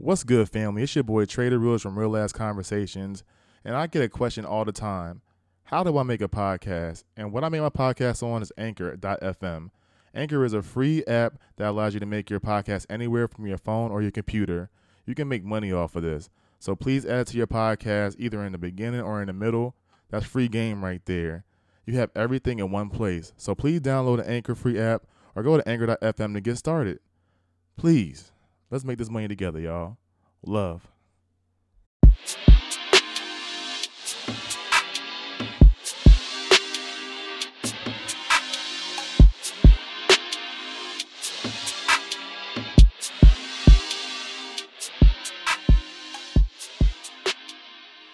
What's good, family? It's your boy Traven Rules from Real Ass Conversations, and I get a question all the time. How do I make a podcast? And what I make my podcast on is Anchor.fm. Anchor is a free app that allows you to make your podcast anywhere from your phone or your computer. You can make money off of this. So please add to your podcast either in the beginning or in the middle. That's free game right there. You have everything in one place. So please download the Anchor free app or go to Anchor.fm to get started. Please, let's make this money together, y'all. Love.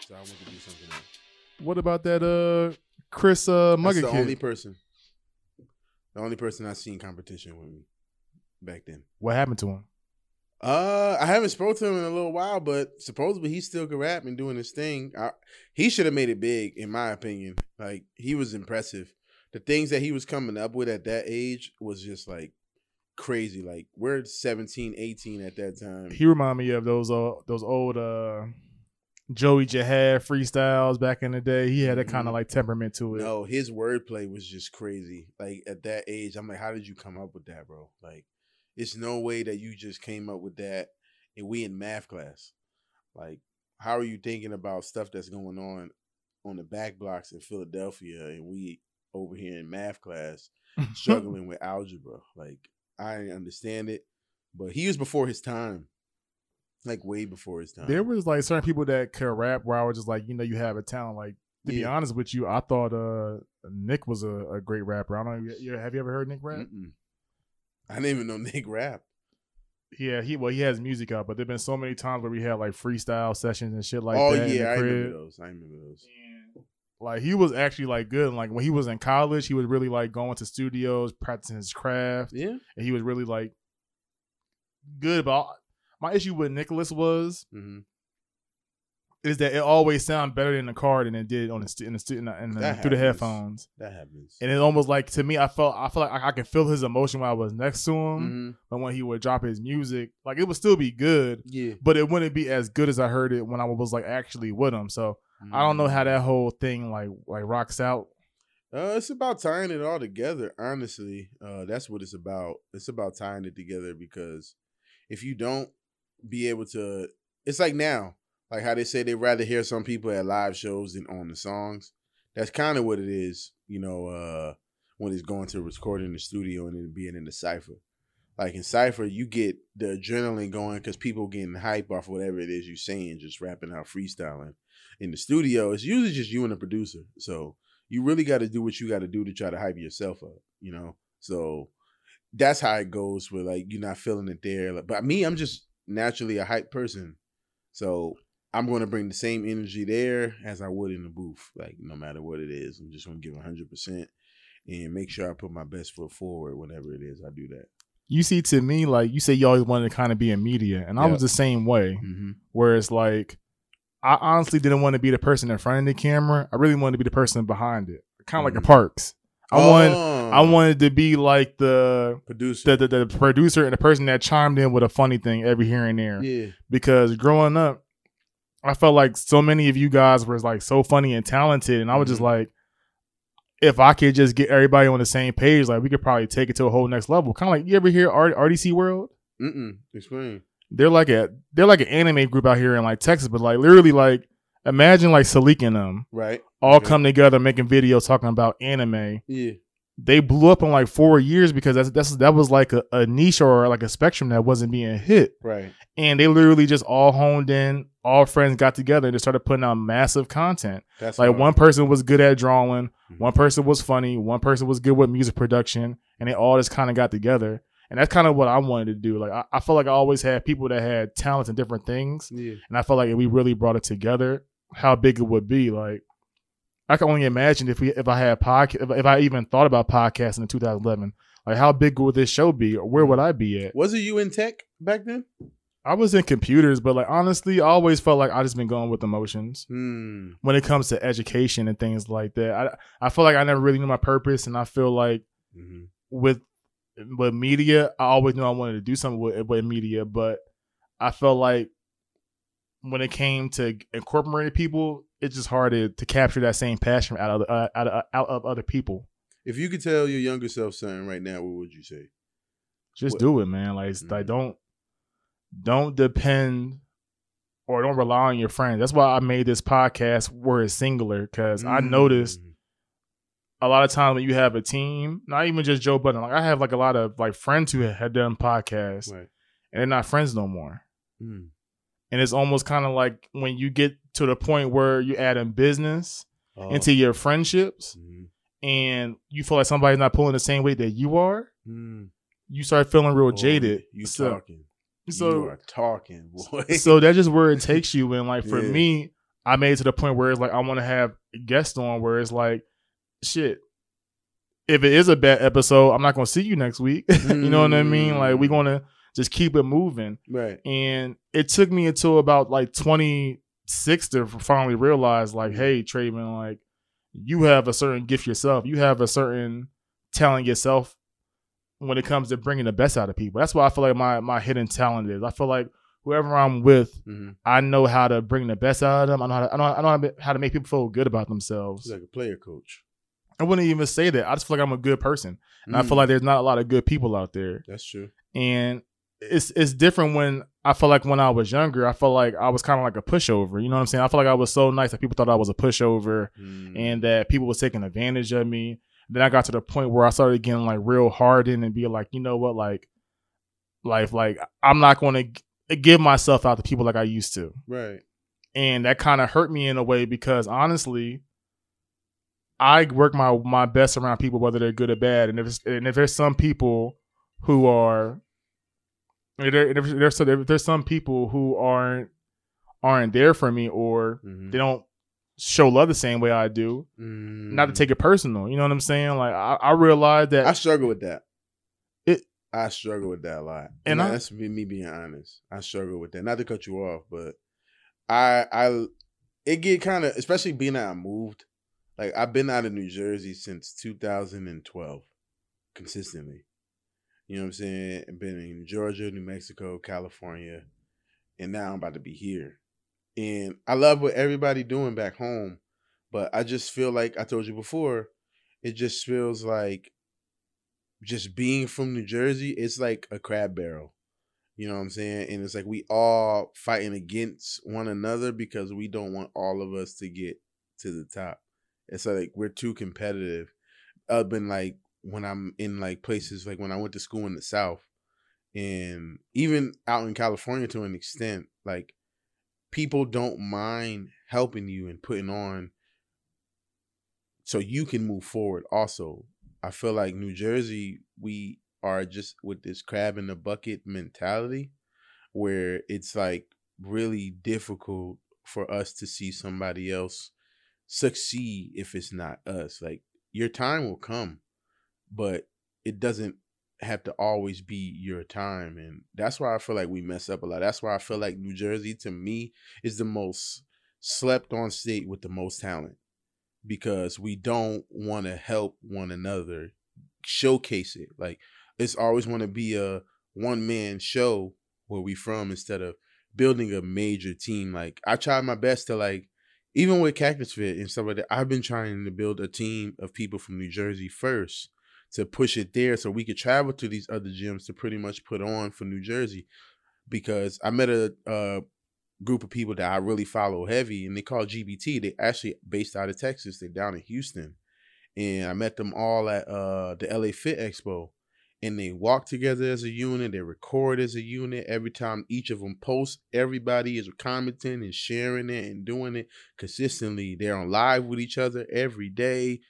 So I want to do something else. What about that uh Chris uh That's Mugger the kid? only person. The only person I seen competition with me back then. what happened to him? Uh, I haven't spoke to him in a little while, but supposedly he still could rap and doing his thing. I, he should have made it big, in my opinion. Like he was impressive. The things that he was coming up with at that age was just like crazy. Like we're 17, 18 at that time. He remind me of those uh, those old uh Joey Jihad freestyles back in the day. He had a kind of like temperament to it. No, his wordplay was just crazy. Like at that age, I'm like, how did you come up with that, bro? Like, it's no way that you just came up with that and we in math class. Like, how are you thinking about stuff that's going on on the back blocks in Philadelphia and we over here in math class struggling with algebra? Like, I understand it, but he was before his time. Like way before his time. There was like certain people that could rap where I was just like, you know, you have a talent. Like to be honest with you, I thought uh Nick was a, a great rapper. I don't know. Have you ever heard Nick rap? Mm-mm. I didn't even know Nick rap. Yeah, he well he has music out, but there've been so many times where we had like freestyle sessions and shit like oh that. in yeah, I remember those. I remember those. And, like he was actually like good. And, like when he was in college, he was really like going to studios, practicing his craft, Yeah. and he was really like good. But my issue with Nicholas was hmm is that it always sounded better in the car than it did on the in the, in the, in the through the headphones. That happens. And it almost like to me, I felt I felt like I, I could feel his emotion while I was next to him. hmm But when he would drop his music, like it would still be good, Yeah. but it wouldn't be as good as I heard it when I was like actually with him. So I don't know how that whole thing like like rocks out. Uh, it's about tying it all together. Honestly, uh, that's what it's about. It's about tying it together because if you don't be able to, it's like now, like how they say they rather hear some people at live shows than on the songs. That's kind of what it is, you know. Uh, when it's going to record in the studio and then being in the cipher. Like in cipher, you get the adrenaline going because people getting hype off whatever it is you're saying, just rapping out, freestyling. In the studio, it's usually just you and the producer. So you really got to do what you got to do to try to hype yourself up, you know? So that's how it goes with like you're not feeling it there. But me, I'm just naturally a hype person. So I'm going to bring the same energy there as I would in the booth. Like no matter what it is, I'm just going to give 100% and make sure I put my best foot forward whenever it is I do that. You see, to me, like you say, you always wanted to kind of be in media, and I was the same way. Mm-hmm. Where it's like, I honestly didn't want to be the person in front of the camera. I really wanted to be the person behind it, kind of like Mhm. the Parks. I wanted, Oh. I wanted to be like the producer. the, the the producer and the person that chimed in with a funny thing every here and there. yeah. Because growing up, I felt like so many of you guys were like so funny and talented, and I was just Mhm. like, if I could just get everybody on the same page, like we could probably take it to a whole next level. Kind of like you ever hear R- RDC World? Mm-mm. Explain. They're like a they're like an anime group out here in like Texas, but like literally like imagine like Salik and them Right. all Okay. come together making videos talking about anime. Yeah. They blew up in like four years because that's that's that was like a, a niche or like a spectrum that wasn't being hit. Right. And they literally just all honed in, all friends got together and just started putting out massive content. That's Like one person was good at drawing, Mhm. one person was funny, one person was good with music production, and they all just kind of got together. And that's kind of what I wanted to do. Like I, I felt like I always had people that had talents and different things, Yeah. and I felt like if we really brought it together, how big it would be. Like I can only imagine if we if I had podcast if, if I even thought about podcasting in 2011, like how big would this show be, or where would I be at? Was it you in tech back then? I was in computers, but like honestly, I always felt like I just been going with emotions Hmm. when it comes to education and things like that. I I feel like I never really knew my purpose, and I feel like hmm with with media, I always knew I wanted to do something with, with media, but I felt like when it came to incorporating people, it's just hard to, to capture that same passion out of uh, out of out of other people. If you could tell your younger self something right now, what would you say? Just What- do it, man. Like Mhm. like don't don't depend or don't rely on your friends. That's why I made this podcast where it's singular because I noticed Mm. a lot of times when you have a team, not even just Joe Budden. Like I have like a lot of like friends who had done podcasts Right. and they're not friends no more. Mm. And it's almost kind of like when you get to the point where you add in business Oh. into your friendships Mm. and you feel like somebody's not pulling the same weight that you are, Mm. you start feeling real Boy, jaded. You so, talking. you so, are talking, boy. so that's just where it takes you. And like for Yeah. me, I made it to the point where it's like I want to have guests on where it's like, shit. If it is a bad episode, I'm not gonna see you next week. you know what I mean? Like we're Mm. gonna just keep it moving. right. And it took me until about like 26 to finally realize, like, hey, Traven, like, you have a certain gift yourself. You have a certain talent yourself when it comes to bringing the best out of people. That's why I feel like my my hidden talent is. I feel like whoever I'm with, hmm I know how to bring the best out of them. I know how to, I know, I know how to- how to make people feel good about themselves. He's like a player coach. I wouldn't even say that. I just feel like I'm a good person. And I feel Mm. like there's not a lot of good people out there that's true. and it's it's different when I feel like when I was younger, I felt like I was kind of like a pushover. You know what I'm saying? I felt like I was so nice that people thought I was a pushover Mm. and that people was taking advantage of me. Then I got to the point where I started getting like real hardened and be like, you know what, like, like, like I'm not going to give myself out to people like I used to, right. and that kind of hurt me in a way because honestly, I work my my best around people whether they're good or bad, and if and if there's some people who are there, there's there's some people who aren't aren't there for me or Mhm. they don't show love the same way I do, not to Mm. take it personal. You know what I'm saying? Like I, I realize that I struggle with that. It- I struggle with that a lot, And and I- that's me, me being honest. I struggle with that. Not to cut you off, but I, I, it get kind of, especially being that I moved. Like I've been out of New Jersey since 2012, consistently. You know what I'm saying? Been in Georgia, New Mexico, California, and now I'm about to be here. And I love what everybody doing back home, but I just feel like I told you before, it just feels like just being from New Jersey, it's like a crab barrel. You know what I'm saying? And it's like we all fighting against one another because we don't want all of us to get to the top. It's like we're too competitive. I've been like when I'm in like places like when I went to school in the South and even out in California to an extent, like people don't mind helping you and putting on so you can move forward also. I feel like New Jersey, we are just with this crab in the bucket mentality where it's like really difficult for us to see somebody else succeed if it's not us. Like your time will come, but it doesn't have to always be your time. And that's why I feel like we mess up a lot. That's why I feel like New Jersey to me is the most slept on state with the most talent because we don't want to help one another showcase it. Like it's always want to be a one man show where we from instead of building a major team. Like I tried my best to like even with Cactus Fit and stuff like that, I've been trying to build a team of people from New Jersey first to push it there so we could travel to these other gyms to pretty much put on for New Jersey. Because I met a uh, group of people that I really follow heavy and they call GBT. They actually based out of Texas. They're down in Houston. And I met them all at uh, the LA Fit Expo. And they walk together as a unit. They record as a unit. Every time each of them posts, everybody is commenting and sharing it and doing it consistently. They're on live with each other every day.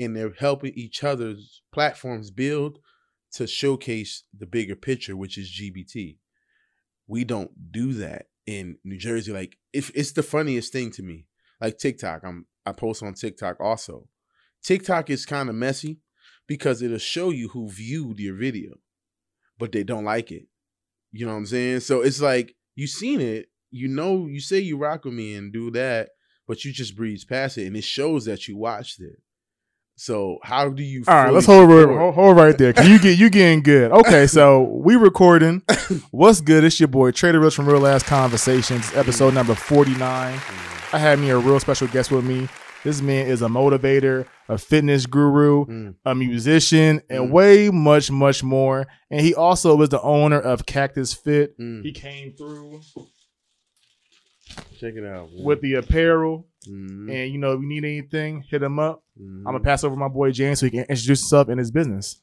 And they're helping each other's platforms build to showcase the bigger picture, which is GBT. We don't do that in New Jersey. Like if it's the funniest thing to me. Like TikTok. I'm I post on TikTok also. TikTok is kind of messy because it'll show you who viewed your video, but they don't like it. You know what I'm saying? So it's like you seen it, you know, you say you rock with me and do that, but you just breeze past it, and it shows that you watched it. So how do you? All right, let's hold, hold, hold right there. Can you get you getting good? Okay, so we recording. What's good? It's your boy Traven Rich from Real Ass Conversations, episode number forty nine. Mm, I had me a real special guest with me. This man is a motivator, a fitness guru, mm, a musician, and Mm. way much, much more. And he also is the owner of Cactus Fit. mm. He came through Check it out. man. with the apparel, Mhm, and you know, if you need anything, hit him up. Mhm. I'm gonna pass over my boy James so he can introduce himself and his business.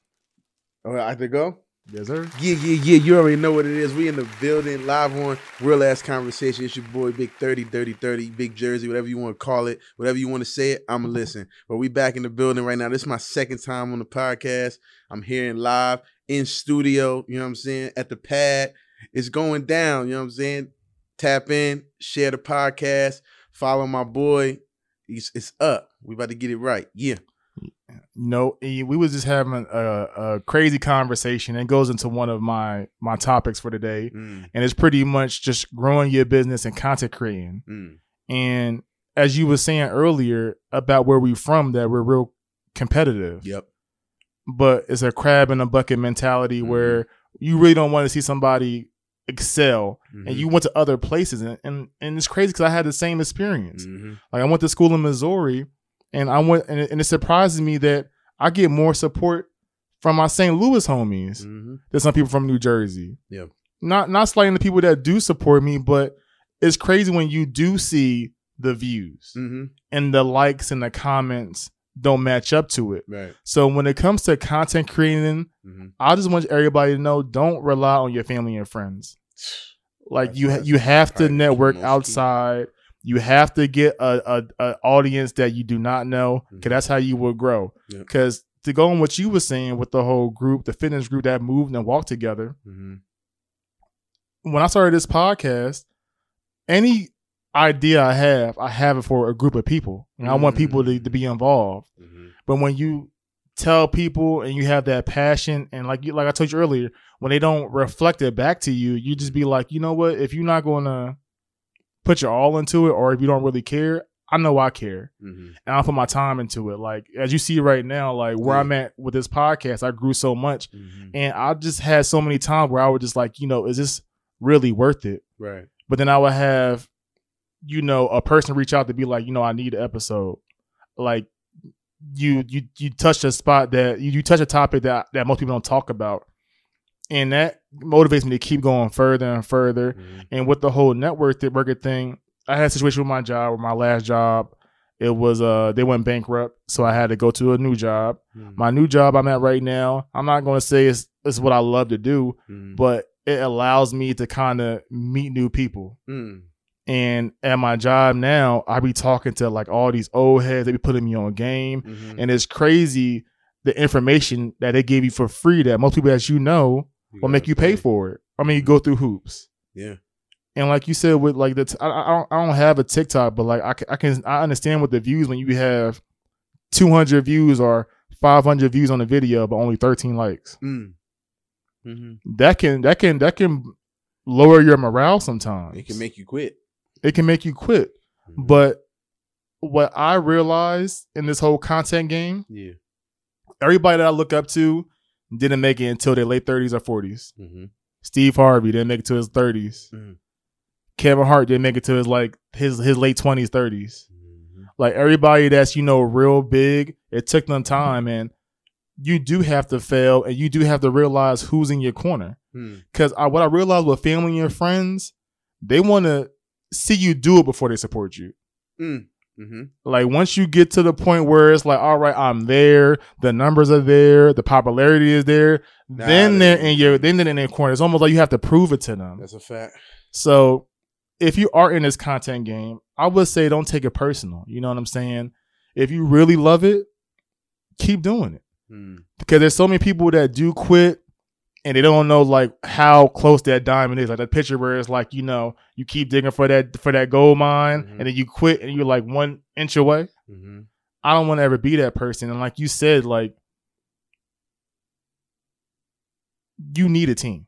All right, I have to go. Yes, sir. Yeah, yeah, yeah. You already know what it is. We in the building, live on Real Ass Conversation. It's your boy, Big 30, Dirty 30, Big Jersey, whatever you want to call it, whatever you want to say it, I'm going to listen. But we back in the building right now. This is my second time on the podcast. I'm here in live, in studio, you know what I'm saying, at the pad. It's going down, you know what I'm saying? Tap in, share the podcast, follow my boy. It's, it's up. We about to get it right. Yeah. No, eh, we was just having a, a crazy conversation. It goes into one of my my topics for today, Mm, and it's pretty much just growing your business and content creating. mm, And as you were saying earlier about where we from, that we're real competitive. yep. but it's a crab in a bucket mentality Mhm. where you really don't want to see somebody excel and Mhm, you went to other places and and, and it's crazy because i had the same experience mhm, like i went to school in missouri and i went and it, and it surprises me that i get more support from my st louis homies mhm. than some people from new jersey Yeah. not not slighting the people that do support me but it's crazy when you do see the views Mhm. and the likes and the comments don't match up to it Right. so when it comes to content creating Mhm. I just want everybody to know: don't rely on your family and friends. Like That's- you, ha- you have to network outside. You have to get a, a, a audience that you do not know, because Mhm. that's how you will grow. Because to go on what you were saying with the whole group, the fitness group that moved and walked together. Mhm. When I started this podcast, any idea I have, I have it for a group of people, and I want people to, to be involved. Mhm. But when you tell people and you have that passion and like you like I told you earlier, when they don't reflect it back to you, you just be like, you know what? If you're not gonna put your all into it or if you don't really care, I know I care. Mhm. And I'll put my time into it. Like as you see right now, like where Yeah. I'm at with this podcast, I grew so much. Mhm. And I just had so many times where I would just like, you know, is this really worth it? Right. But then I would have, you know, a person reach out to be like, you know, I need an episode. Like you you you touch a spot that you, you touch a topic that that most people don't talk about. And that motivates me to keep going further and further. Mhm. And with the whole network worker thing, I had a situation with my job, with my last job. It was uh they went bankrupt, so I had to go to a new job. Mhm. My new job I'm at right now, I'm not gonna say it's it's what I love to do, Mhm. but it allows me to kind of meet new people. Mhm. And at my job now, I be talking to like all these old heads. They be putting me on game, Mhm. and it's crazy the information that they give you for free that most people, as you know, will make you pay for it. I mean, you go through hoops. Yeah. And like you said, with like the, t- I, I don't, I don't have a TikTok, but like I, ca- I can, I understand what the views when you have 200 views or 500 views on a video, but only 13 likes. Mm. Mhm. That can, that can, that can lower your morale sometimes. It can make you quit. it can make you quit. Mhm. But what I realized in this whole content game, yeah. everybody that I look up to didn't make it until their late 30s or 40s. Mm-hmm. Steve Harvey didn't make it to his 30s. Mhm. Kevin Hart didn't make it to his like his his late 20s, 30s. Mm-hmm. Like everybody that's you know real big, it took them time and you do have to fail and you do have to realize who's in your corner. Mm. Cuz I, what I realized with family and friends, they want to see you do it before they support you. Mm-hmm. Like once you get to the point where it's like, all right, I'm there, the numbers are there, the popularity is there, Nah, then they're in your then they're in their corner. It's almost like you have to prove it to them. That's a fact. So if you are in this content game, I would say don't take it personal. You know what I'm saying? If you really love it, keep doing it. Mm. Because there's so many people that do quit and they don't know like how close that diamond is. Like that picture where it's like, you know, you keep digging for that for that gold mine Mhm. and then you quit and you're like one inch away. Mm-hmm. I don't want to ever be that person. And like you said, like you need a team.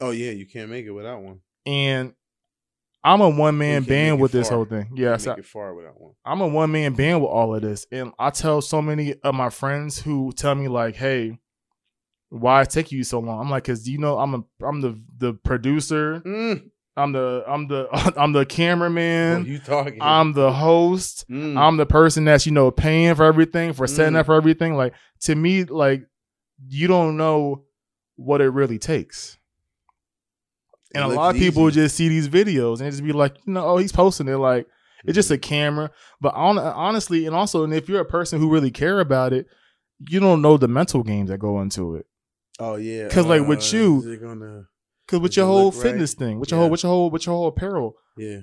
Oh yeah, you can't make it without one. And I'm a one man band with this far. whole thing. Yeah, so far without one. I'm a one man band with all of this, and I tell so many of my friends who tell me like, "Hey, why it take you so long?" I'm like, "Cause you know, I'm a I'm the the producer, Mm. I'm the I'm the I'm the Oh, cameraman, you talking? I'm the host, Mm. I'm the person that's you know paying for everything, for setting Mm. up for everything. Like to me, like you don't know what it really takes." It And a lot of people easy. just see these videos and just be like, you know, oh, he's posting it. Like, it's just a camera. But on, honestly, and also, and if you're a person who really care about it, you don't know the mental games that go into it. Oh yeah. 'Cause, like, with uh, you- gonna? Because with your whole look right? fitness thing, with your whole, with your whole, with your whole apparel, Yeah.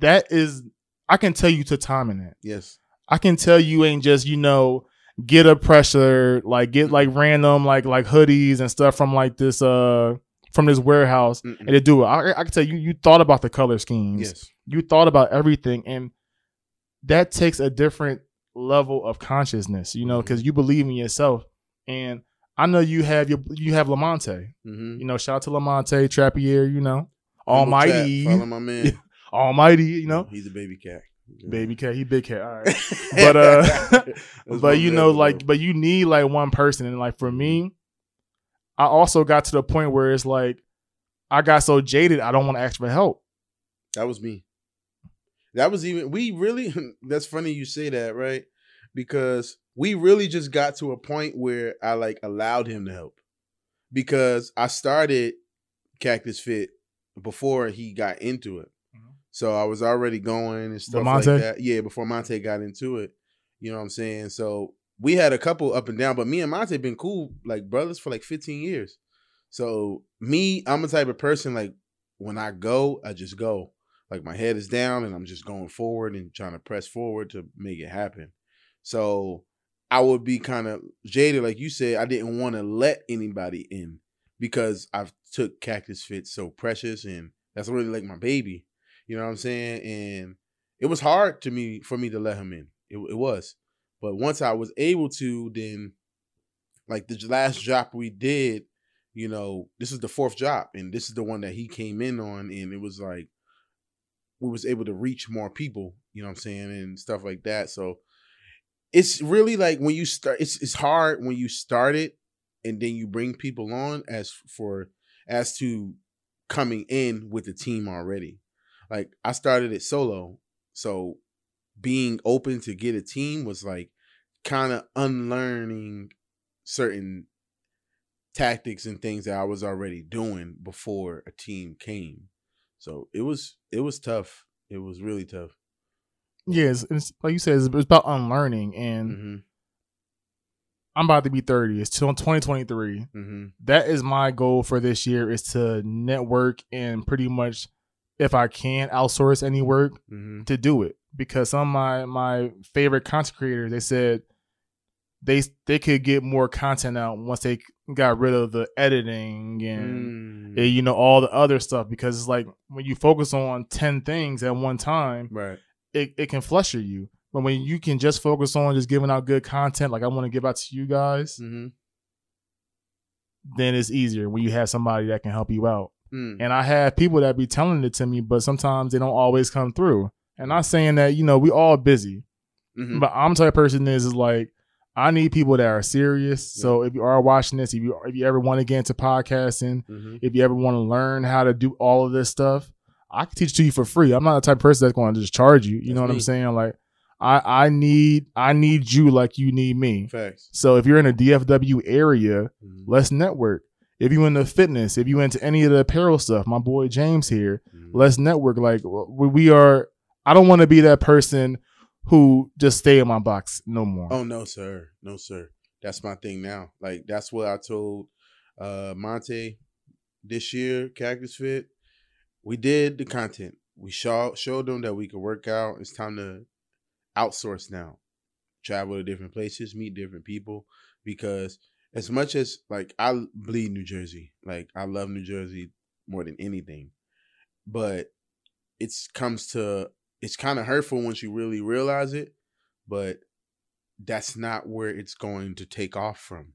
that is, I can tell you to time in it. Yes. I can tell you ain't just you know get a pressure like get like random like like hoodies and stuff from like this uh from this warehouse Mm-mm. and to do it. I, I can tell you you thought about the color schemes. Yes. you thought about everything and that takes a different level of consciousness you know because you believe in yourself and i know you have your you have lamonte Mm-hmm. you know shout out to lamonte trappier you know almighty Follow my man. almighty you know he's a baby cat. baby cat he big cat all right But, uh, but you know like but you need like one person and like for me i also got to the point where it's like i got so jaded i don't want to ask for help that was me. That was even we really. That's funny you say that, right? Because we really just got to a point where I like allowed him to help, because I started Cactus Fit before he got into it. Mhm. So I was already going and stuff Monte? like that. Yeah, before Monte got into it. You know what I'm saying? So we had a couple up and down, but me and Monte been cool like brothers for like 15 years. So me, I'm a type of person like when I go, I just go. Like my head is down and I'm just going forward and trying to press forward to make it happen. So I would be kind of jaded, like you said. I didn't want to let anybody in because I've took Cactus Fit so precious and that's really like my baby. You know what I'm saying? And it was hard to me for me to let him in. It, it was, but once I was able to, then like the last drop we did, you know, this is the fourth drop, and this is the one that he came in on, and it was like we was able to reach more people. You know what I'm saying, and stuff like that. So it's really like when you start, it's it's hard when you start it, and then you bring people on as for as to coming in with the team already. Like I started it solo, so being open to get a team was like kind of unlearning certain tactics and things that I was already doing before a team came. So it was it was tough. It was really tough. Yes it's, like you said it's, it's about unlearning and Mm-hmm. i'm about to be 30 it's till 2023 Mm-hmm. that is my goal for this year is to network and pretty much if i can outsource any work Mm-hmm. to do it because some of my my favorite content creators they said they they could get more content out once they got rid of the editing and, Mm. and, you know all the other stuff because it's like when you focus on 10 things at one time Right. It, it can fluster you but when you can just focus on just giving out good content like i want to give out to you guys Mm-hmm. then it's easier when you have somebody that can help you out Mm. and I have people that be telling it to me, but sometimes they don't always come through. And not saying that you know we all busy, Mhm. but I'm the type of person is is like I need people that are serious. So if you are watching this, if you if you ever want to get into podcasting, Mhm. if you ever want to learn how to do all of this stuff, I can teach to you for free. I'm not the type of person that's going to just charge you. You That's know what I'm saying? Like I I need I need you like you need me. Facts. So if you're in a DFW area, Mhm. let's network. If you into fitness, if you into any of the apparel stuff, my boy James here, Mhm. let's network. Like we we are. I don't want to be that person who just stay in my box no more. Oh no, sir. No, sir. That's my thing now. Like that's what I told uh Monte this year, Cactus Fit. We did the content. We showed showed them that we could work out. It's time to outsource now. Travel to different places, meet different people. Because as much as like I bleed New Jersey, like I love New Jersey more than anything. But it's comes to it's kind of hurtful once you really realize it. But that's not where it's going to take off from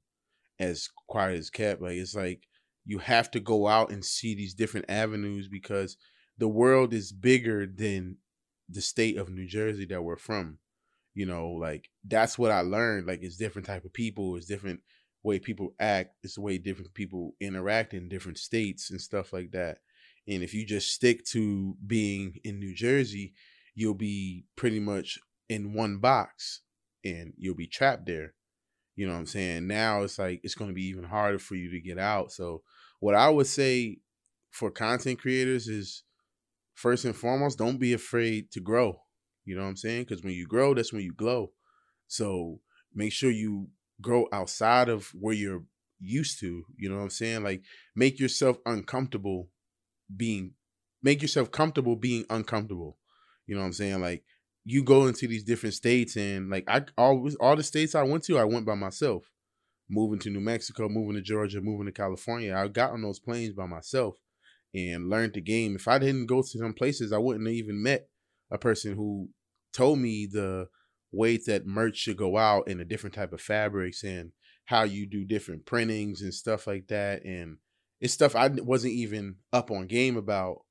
as quiet as kept like it's like you have to go out and see these different avenues because the world is bigger than the state of New Jersey that we're from. You know, like that's what I learned. Like it's different type of people, it's different way people act, it's the way different people interact in different states and stuff like that. And if you just stick to being in New Jersey, you'll be pretty much in one box and you'll be trapped there. You know what I'm saying? Now it's like it's going to be even harder for you to get out. So, what I would say for content creators is first and foremost, don't be afraid to grow. You know what I'm saying? Because when you grow, that's when you glow. So, make sure you grow outside of where you're used to. You know what I'm saying? Like, make yourself uncomfortable being, make yourself comfortable being uncomfortable. You know what I'm saying? Like, you go into these different states and like I always all the states I went to, I went by myself. Moving to New Mexico, moving to Georgia, moving to California, I got on those planes by myself and learned the game. If I didn't go to some places, I wouldn't have even met a person who told me the way that merch should go out and the different type of fabrics and how you do different printings and stuff like that. And it's stuff I wasn't even up on game about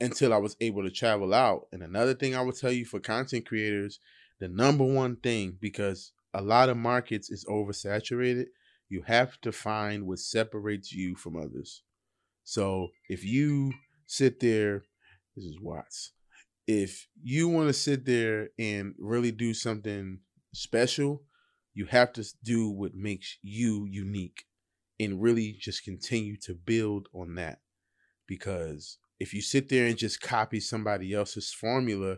until I was able to travel out. And another thing I would tell you for content creators, the number one thing, because a lot of markets is oversaturated, you have to find what separates you from others. So if you sit there, this is Watts. If you want to sit there and really do something special, you have to do what makes you unique and really just continue to build on that because if you sit there and just copy somebody else's formula,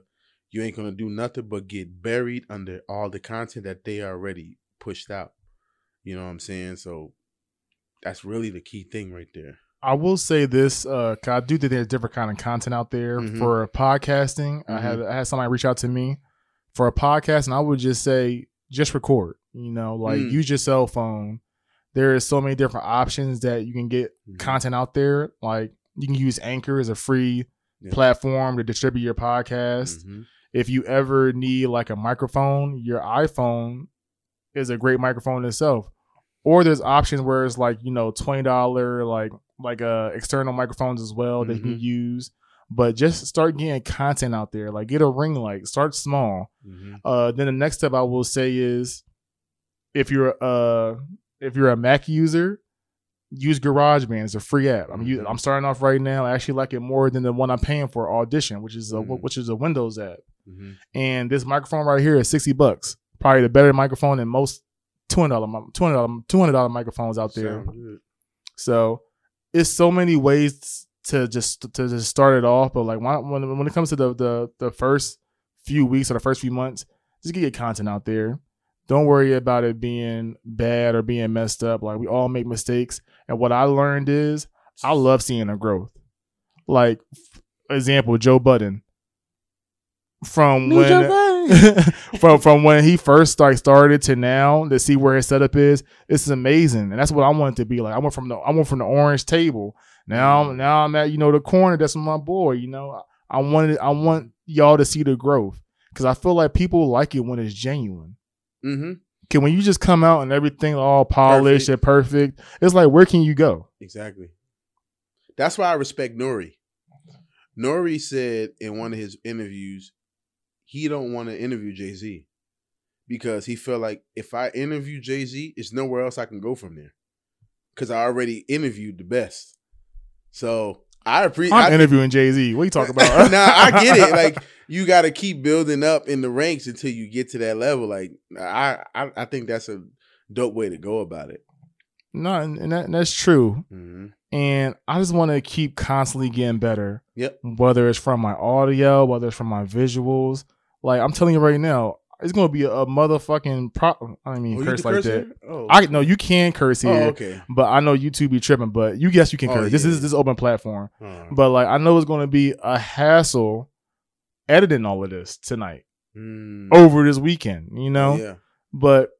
you ain't gonna do nothing but get buried under all the content that they already pushed out. You know what I'm saying? So that's really the key thing right there. I will say this, uh, I do think there's different kind of content out there Mhm. for podcasting. I had I had somebody reach out to me for a podcast, and I would just say just record. You know, like Mm. use your cell phone. There is so many different options that you can get Mhm. content out there. Like you can use Anchor as a free Yeah. platform to distribute your podcast. Mhm. If you ever need like a microphone, your iPhone is a great microphone itself. Or there's options where it's like, you know, twenty dollar like like uh external microphones as well that you can Mhm. use. But just start getting content out there. Like get a ring light. Start small. Mhm. Uh then the next step I will say is if you're uh if you're a Mac user, use GarageBand. It's a free app. I'm Mhm. I'm starting off right now. I actually like it more than the one I'm paying for Audition, which is a Mhm. which is a Windows app. Mhm. And this microphone right here is sixty bucks. Probably the better microphone than most two hundred dollar two hundred dollar two hundred dollar microphones out there. So it's so many ways to just to just start it off. But like when when, when it comes to the, the the first few weeks or the first few months, just get your content out there. Don't worry about it being bad or being messed up. Like we all make mistakes. And what I learned is I love seeing a growth. Like example, Joe Budden. From when Joe Budden. from from when he first like started to now to see where his setup is, it's amazing, and that's what I want it to be like. I went from the I went from the orange table. Now Mm. now I'm at you know the corner. That's my boy. You know I wanted I want y'all to see the growth because I feel like people like it when it's genuine. Mhm. Okay, when you just come out and everything all polished Perfect. and perfect, it's like where can you go? Exactly. That's why I respect Nori. N.O.R.E. said in one of his interviews, he don't want to interview Jay Z because he felt like if I interview Jay Z, it's nowhere else I can go from there because I already interviewed the best. So I appreciate. I'm interviewing Jay Z. What you talking about? nah, I get it. Like you got to keep building up in the ranks until you get to that level. Like I, I, I think that's a dope way to go about it. no, and, and, that, and that's true. hmm And I just want to keep constantly getting better. Yep. whether it's from my audio, whether it's from my visuals. Like I'm telling you right now, it's gonna be a, a motherfucking pro. I don't mean Oh, curse like curse that. Oh, I no, you can curse oh, here, okay. but I know YouTube be tripping. But you guess you can Oh, curse. This is this is open platform. But like I know it's gonna be a hassle editing all of this tonight Mm. over this weekend. You know, yeah. but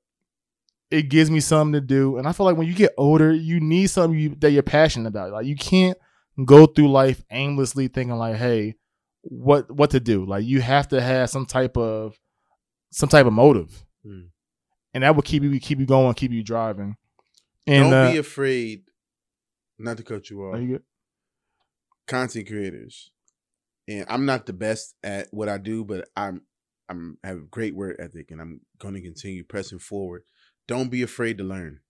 it gives me something to do. And I feel like when you get older, you need something you, that you're passionate about. Like you can't go through life aimlessly thinking like, "Hey, what what to do?" Like you have to have some type of some type of motive, Mm. and that will keep you keep you going, keep you driving. And Don't uh, be afraid. Not to cut you off. you? Content creators. and I'm not the best at what I do, but I'm I'm have a great work ethic, and I'm going to continue pressing forward. Don't be afraid to learn.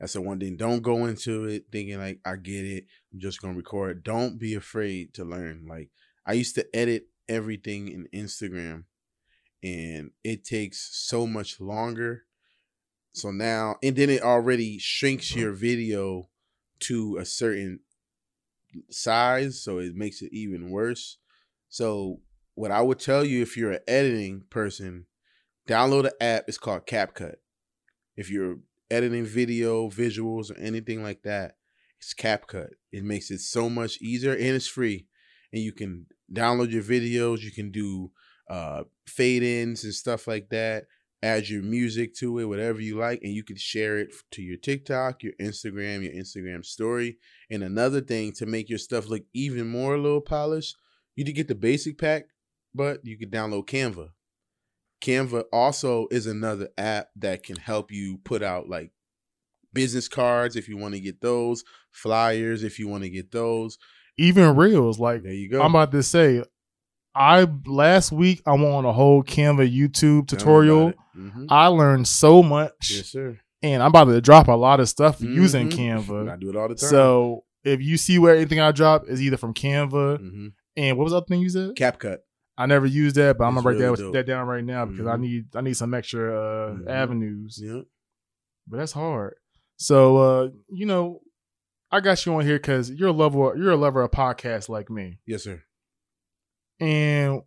That's the one thing. Don't go into it thinking like I get it. I'm just gonna record. Don't be afraid to learn. Like I used to edit everything in Instagram, and it takes so much longer. So now, and then it already shrinks your video to a certain size, so it makes it even worse. So what I would tell you if you're an editing person, download an app. It's called CapCut. If you're editing video, visuals, or anything like that, it's CapCut. It makes it so much easier and it's free. And you can download your videos. You can do uh, fade ins and stuff like that. Add your music to it, whatever you like, and you can share it to your TikTok, your Instagram, your Instagram story. And another thing to make your stuff look even more a little polished, you can get the basic pack, but you can download Canva. Canva also is another app that can help you put out like business cards if you want to get those, flyers if you want to get those. Even reels, like There you go. I'm about to say, I last week I went on a whole Canva YouTube tutorial. Mm-hmm. I learned so much, Yes, sir. and I'm about to drop a lot of stuff using Mhm. Canva. I do it all the time. So if you see where anything I drop is either from Canva hmm and what was the other thing you said? CapCut. I never used that, but I'm gonna write really that, that down right now because I Mhm. need I need some extra uh, Mhm. avenues. Yeah. But that's hard. So uh, you know, I got you on here because you're a lover. You're a lover of podcasts like me, Yes, sir. And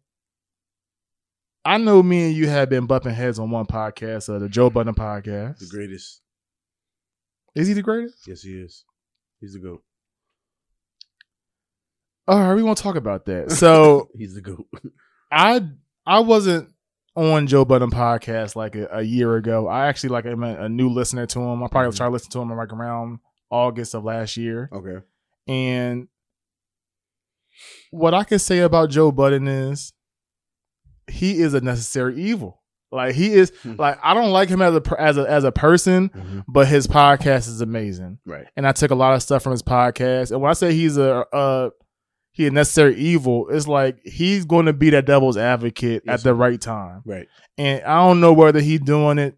I know me and you have been bumping heads on one podcast, uh, the Joe Budden podcast. The greatest. Is he the greatest? Yes, he is. He's the goat. All right, we want to talk about that. So He's the goat. I I wasn't on Joe Budden podcast like a, a year ago. I actually like am a, a new listener to him. I probably Mhm. started listening to him like around August of last year. okay. And what I can say about Joe Budden is he is a necessary evil. Like he is Hmm. like I don't like him as a as a as a person, but his podcast is amazing. Right. And I took a lot of stuff from his podcast. And when I say he's a uh he a necessary evil, it's like he's going to be that devil's advocate Yes, at the right time. Right. And I don't know whether he's doing it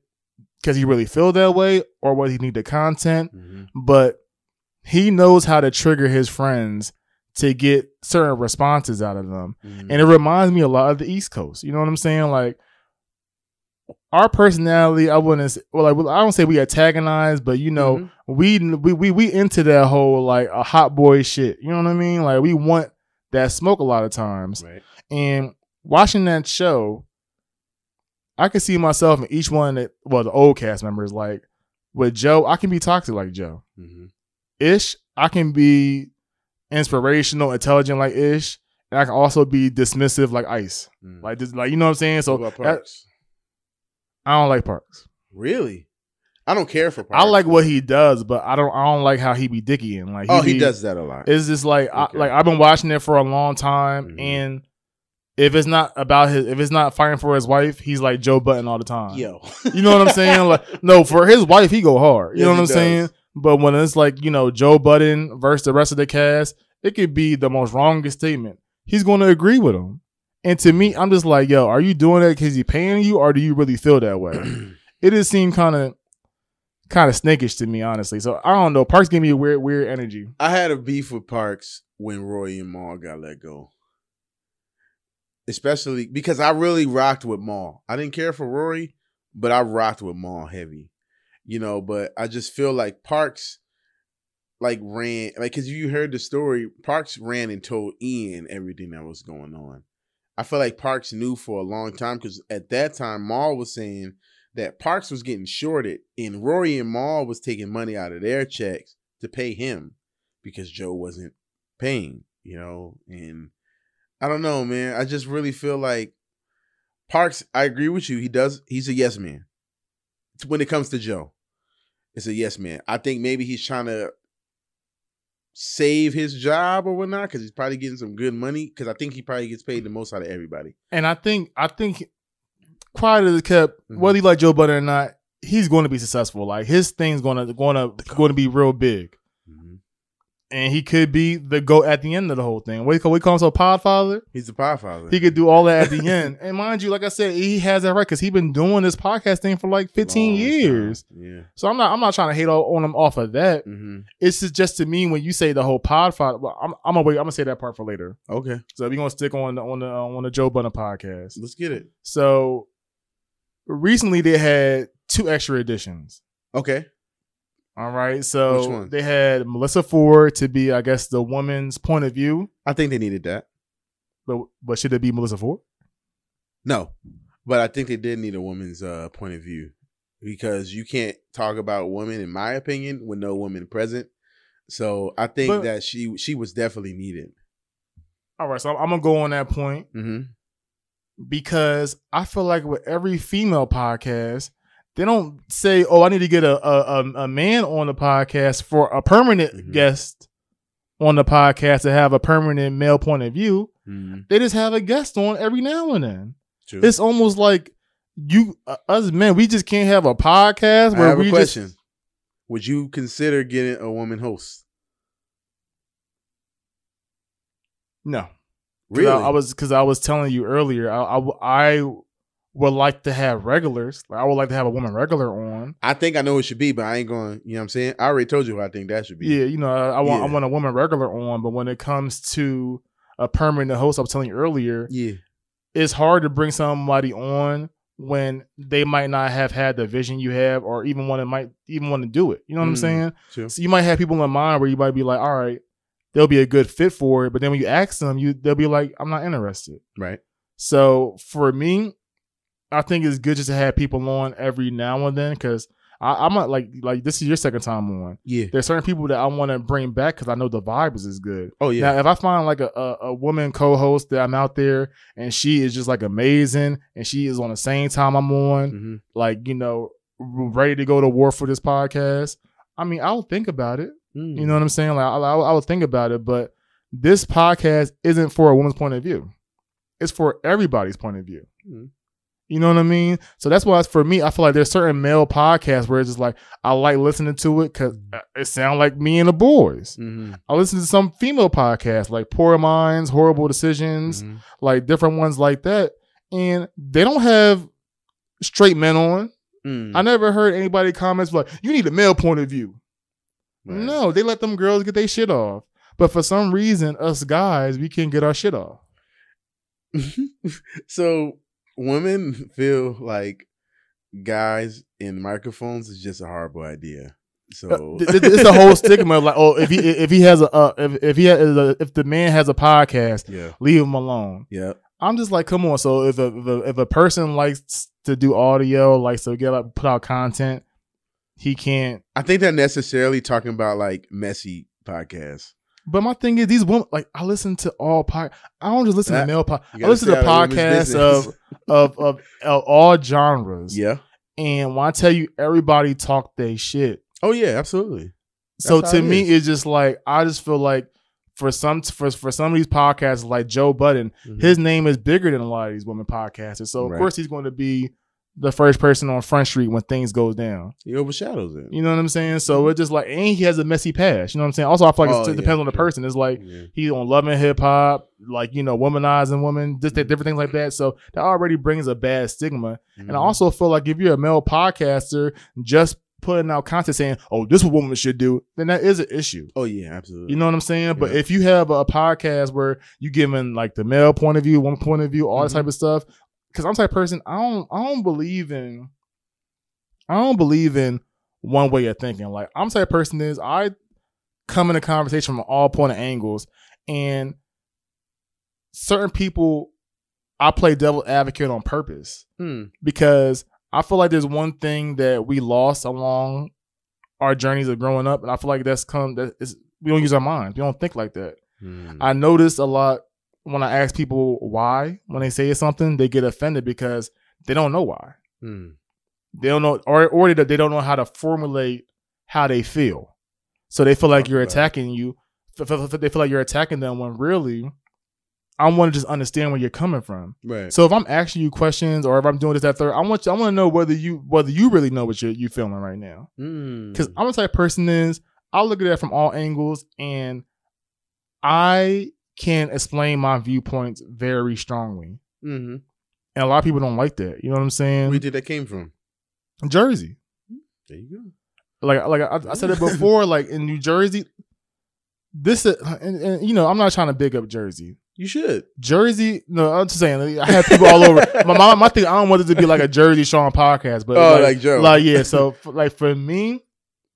because he really feel that way or whether he need the content hmm but he knows how to trigger his friends to get certain responses out of them. Mm-hmm. And it reminds me a lot of the East Coast. You know what I'm saying? Like our personality, I wouldn't say, well, like, I don't say we antagonize, but you know, Mhm. we, we we we into that whole like a hot boy shit. You know what I mean? Like we want that smoke a lot of times. right. And watching that show, I could see myself in each one that well, the old cast members, like with Joe, I can be toxic like Joe. hmm Ish, I can be inspirational, intelligent like Ish, and I can also be dismissive like Ice. Like this, like you know what I'm saying. So that-? I don't like Parks. really? I don't care for Parks. I like what he does, but I don't. I don't like how he be dickying. Like Oh, he be- does that a lot. It's just like Okay. I, like I've been watching it for a long time, Mhm. and if it's not about his, if it's not fighting for his wife, he's like Joe Budden all the time. Yo. You know what I'm saying? Like, no, for his wife, he go hard. You Yes, know what I'm saying? But when it's like, you know, Joe Budden versus the rest of the cast, it could be the most wrongest statement. He's going to agree with him. And to me, I'm just like, yo, are you doing that because he paying you or do you really feel that way? it just seemed kind of kind of snakish to me, honestly. So I don't know. Parks gave me a weird, weird energy. I had a beef with Parks when Rory and Mal got let go. Especially because I really rocked with Mal. I didn't care for Rory, but I rocked with Mal heavy. You know, but I just feel like Parks like ran like cuz you heard the story, Parks ran and told Ian everything that was going on. I feel like Parks knew for a long time cuz at that time Mal was saying that Parks was getting shorted and Rory and Mal was taking money out of their checks to pay him because Joe wasn't paying, you know, and I don't know, man. I just really feel like Parks, I agree with you. He does he's a yes man. When it comes to Joe. It's a yes man. I think maybe he's trying to save his job or whatnot because he's probably getting some good money. Because I think he probably gets paid the most out of everybody. And I think, I think, quiet as kept, Mhm. whether you like Joe Budden or not, he's going to be successful. Like his thing's going to going to going to be real big. And he could be the go at the end of the whole thing. What we call, him so Podfather. He's a podfather. He could do all that at the end. And mind you, like I said, he has that right because he's been doing this podcast thing for like 15 Long time. years. Yeah. So I'm not I'm not trying to hate on him off of that. hmm It's just, just to me when you say the whole Podfather. Well, I'm, I'm gonna wait. I'm gonna say that part for later. Okay. So we're gonna stick on the, on the uh, on the Joe Budden podcast. Let's get it. So recently they had two extra editions. Okay. All right. So they had Melyssa Ford to be, I guess, the woman's point of view. I think they needed that. But but should it be Melyssa Ford? No, but I think they did need a woman's uh, point of view because you can't talk about women, in my opinion, with no woman present. So I think But- that she she was definitely needed. All right. So I'm, I'm gonna go on that point hmm because I feel like with every female podcast, they don't say, "Oh, I need to get a a, a, man on the podcast for a permanent Mhm. guest on the podcast to have a permanent male point of view." hmm They just have a guest on every now and then. True. It's almost like you uh, us men, we just can't have a podcast I have we a question. just Would you consider getting a woman host? No. Really? I, I was because I was telling you earlier. I, I I would like to have regulars. Like, I would like to have a woman regular on. I think I know it should be, but I ain't going. You know what I'm saying? I already told you who I think that should be. Yeah, you know, I, I want I want a woman regular on. But when it comes to a permanent host, I was telling you earlier, Yeah. it's hard to bring somebody on when they might not have had the vision you have, or even want to might even want to do it. You know what I'm Mm. saying? True. So you might have people in mind where you might be like, all right, they'll be a good fit for it. But then when you ask them, you they'll be like, I'm not interested. Right. So for me, I think it's good just to have people on every now and then because I'm not like like this is your second time on. Yeah. There's certain people that I want to bring back because I know the vibe is as good. Oh yeah. Now, if I find like a, a, a woman co-host that I'm out there and she is just like amazing and she is on the same time I'm on, hmm like you know, ready to go to war for this podcast, I mean, I'll think about it. Mm. You know what I'm saying? Like I, I, I would think about it, but this podcast isn't for a woman's point of view. It's for everybody's point of view. Mhm. You know what I mean? So that's why for me. I feel like there's certain male podcasts where it's just like I like listening to it because it sounds like me and the boys. Mhm. I listen to some female podcasts like Poor Minds, Horrible Decisions, Mhm. like different ones like that, and they don't have straight men on. Mm. I never heard anybody comments like, "You need a male point of view." Right. No, they let them girls get their shit off. But for some reason, us guys, we can't get our shit off. so women feel like guys in microphones is just a horrible idea. So Uh, it's the whole stigma. Like, oh, if he if he has a uh, if if he has a, if the man has a podcast, yeah, leave him alone. yeah, I'm just like, come on. So if a if a, if a person likes to do audio, likes to get like put out content, he can't. I think they're necessarily talking about like messy podcasts. But my thing is, these women like I listen to all pod. I don't just listen to male pod. I listen to podcasts of, of of of all genres. yeah. And when I tell you, everybody talk they shit. Oh yeah, absolutely. So That's how to it me, is. it's just like I just feel like for some for for some of these podcasts, like Joe Budden, Mhm. his name is bigger than a lot of these women podcasters. So of Right. course he's going to be the first person on Front Street when things go down. he overshadows it. You know what I'm saying? So it's just like, and he has a messy past. You know what I'm saying? Also, I feel like Oh, it's- it yeah, depends on the person. It's like Yeah. he's on Love and Hip Hop, like you know, womanizing women, just that different things like that. So that already brings a bad stigma. And I Mhm. also feel like if you're a male podcaster, just putting out content saying, "Oh, this is what women should do," then that is an issue. Oh yeah, absolutely. You know what I'm saying? But Yeah. if you have a podcast where you're giving like the male point of view, one point of view, all Mhm. this type of stuff, because I'm the type of person I don't I don't believe in I don't believe in one way of thinking. Like I'm the type of person is I come in a conversation from all point of angles, and certain people I play devil advocate on purpose Hmm. because I feel like there's one thing that we lost along our journeys of growing up, and I feel like that's come that is we don't use our minds. We don't think like that. Hmm. I notice a lot when I ask people why when they say something, they get offended because they don't know why. Hmm. They don't know, or or they don't know how to formulate how they feel. So they feel like you're attacking you. They feel like you're attacking them when really, I want to just understand where you're coming from. Right. So if I'm asking you questions or if I'm doing this that third, I want you, I want to know whether you whether you really know what you're you feeling right now. Hmm. Because I'm the type of person is I'll look at that from all angles and I can explain my viewpoints very strongly. Mm-hmm. And a lot of people don't like that. You know what I'm saying? Where did that came from? Jersey. There you go. Like like I, I said it before, like in New Jersey, this is and, and you know, I'm not trying to big up Jersey. You should. Jersey, no, I'm just saying. I have people all over. My mom, my thing, I don't want it to be like a Jersey Sean podcast, but Oh, like, like Joe. like yeah. So for, like for me,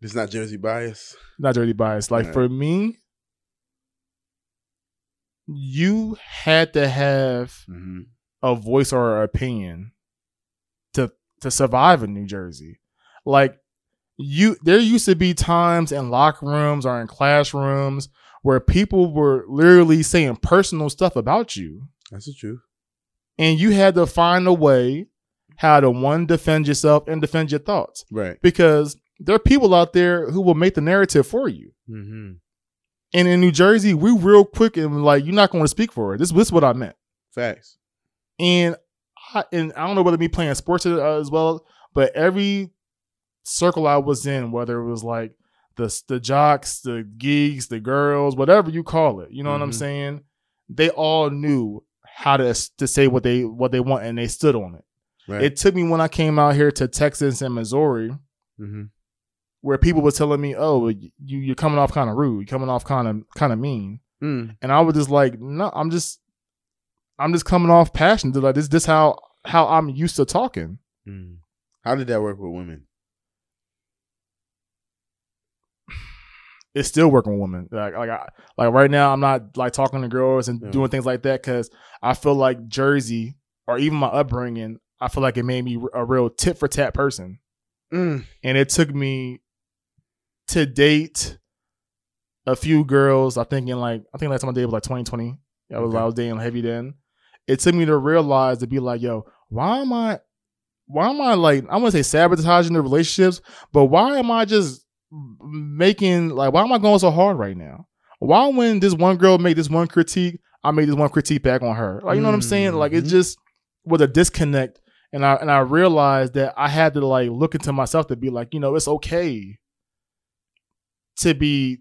It's not Jersey bias. not Jersey bias. Like Right. for me, you had to have Mm-hmm. a voice or an opinion to to survive in New Jersey. Like you there used to be times in locker rooms or in classrooms where people were literally saying personal stuff about you That's the truth. and you had to find a way how to one defend yourself and defend your thoughts Right. because there are people out there who will make the narrative for you. Mm-hmm. And in New Jersey, we real quick and like you're not going to speak for it. This, this is what I meant. Facts. And I, and I don't know whether me playing sports uh, as well, but every circle I was in, whether it was like the the jocks, the geeks, the girls, whatever you call it, you know what I'm Mhm. saying? They all knew how to to say what they what they want, and they stood on it. Right. It took me when I came out here to Texas and Missouri, mm-hmm. Where people were telling me, "Oh, you you're coming off kind of rude, you're coming off kind of kind of mean," mm. and I was just like, "No, I'm just, I'm just coming off passionate. Like this, this how how I'm used to talking." Mm. How did that work with women? It's still working with women. Like like I, like right now, I'm not like talking to girls and doing things like that because I feel like Jersey or even my upbringing, I feel like it made me a real tit for tat person. Mm. and it took me to date a few girls. I think in like I think last time I dated was like 2020. I was Okay. I was dating heavy then. It took me to realize to be like, yo, why am I, why am I like I want to say sabotaging the relationships, but why am I just making like why am I going so hard right now? Why when this one girl made this one critique, I made this one critique back on her? Like you know what I'm saying? Like it Mhm. just was a disconnect and I and I realized that I had to like look into myself to be like, you know, it's okay to be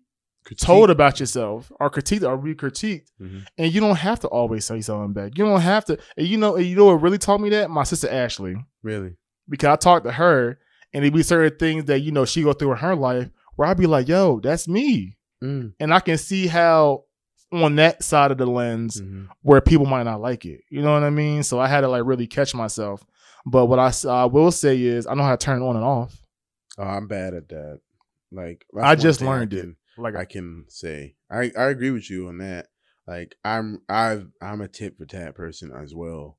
told about yourself or critiqued or re-critiqued, Mhm. and you don't have to always say something back. You don't have to. And you know, and you know what really taught me that? My sister Ashley, Really? because I talked to her, and it'd be certain things that you know she go through in her life where I'd be like, yo, that's me, Mm. and I can see how on that side of the lens Mhm. where people might not like it. You know what I mean? So I had to like really catch myself. But what I, I will say is I know how to turn it on and off. Oh, I'm bad at that. Like I just learned it. can- Like I can say I I agree with you on that. Like I'm I've I'm a tit for tat person as well.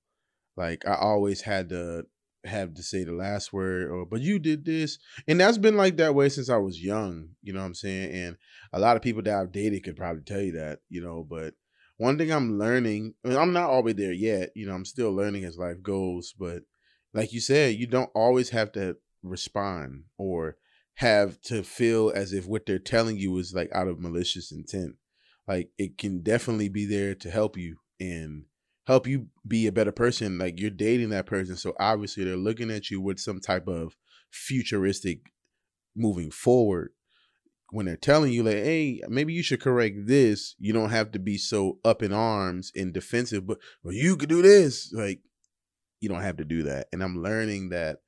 Like I always had to have to say the last word or but you did this and that's been like that way since I was young, you know what I'm saying? And a lot of people that I've dated could probably tell you that, you know, but one thing I'm learning, I mean, I'm not always there yet, you know, I'm still learning as life goes, but like you said, you don't always have to respond or have to feel as if what they're telling you is like out of malicious intent. Like it can definitely be there to help you and help you be a better person. Like you're dating that person, so obviously they're looking at you with some type of futuristic moving forward. When they're telling you like, hey, maybe you should correct this, you don't have to be so up in arms and defensive, but well, you could do this. Like you don't have to do that. And I'm learning that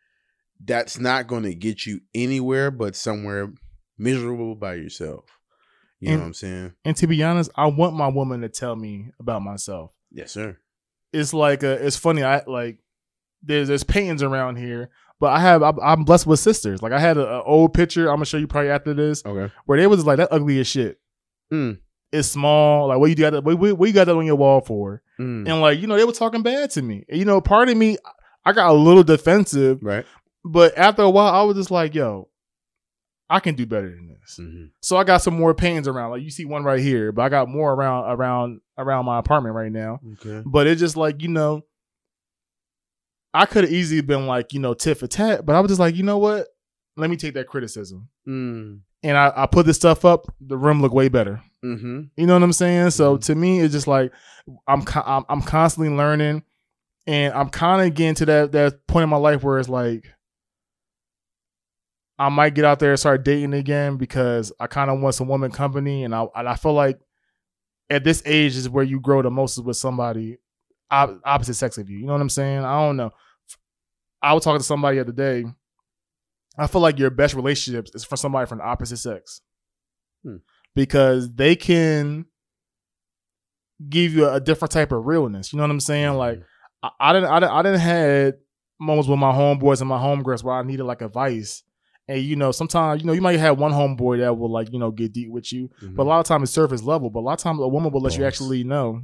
that's not going to get you anywhere but somewhere miserable by yourself. You know what I'm saying? and to be honest, I want my woman to tell me about myself. Yes, sir. It's like a, it's funny. I like there's there's paintings around here, but I have I'm, blessed with sisters. Like I had a, old picture. I'm gonna show you probably after this Okay. where they was like that ugly as shit. Mm. It's small. Like what you got? That, what, what you got that on your wall for? Mm. And like you know they were talking bad to me. And, you know, part of me, I got a little defensive. Right. But after a while, I was just like, yo, I can do better than this. hmm So I got some more paintings around. Like you see one right here, but I got more around around around my apartment right now. Okay. But it's just like, you know, I could have easily been like, you know, tit for tat, but I was just like, you know what? Let me take that criticism. Mm. And I, I put this stuff up, the room looked way better. Mm-hmm. You know what I'm saying? So Mhm. to me, it's just like I'm I'm, I'm constantly learning, and I'm kind of getting to that that point in my life where it's like I might get out there and start dating again because I kind of want some woman company, and I and I feel like at this age is where you grow the most with somebody op- opposite sex of you. You know what I'm saying? I don't know. I was talking to somebody the other day. I feel like your best relationships is for somebody from the opposite sex. Hmm. Because they can give you a different type of realness. You know what I'm saying? Like I, I didn't I didn't I didn't had moments with my homeboys and my homegirls where I needed like advice. And you know, sometimes you know you might have one homeboy that will like you know get deep with you, Mhm. but a lot of times it's surface level. But a lot of times a woman will let you actually know.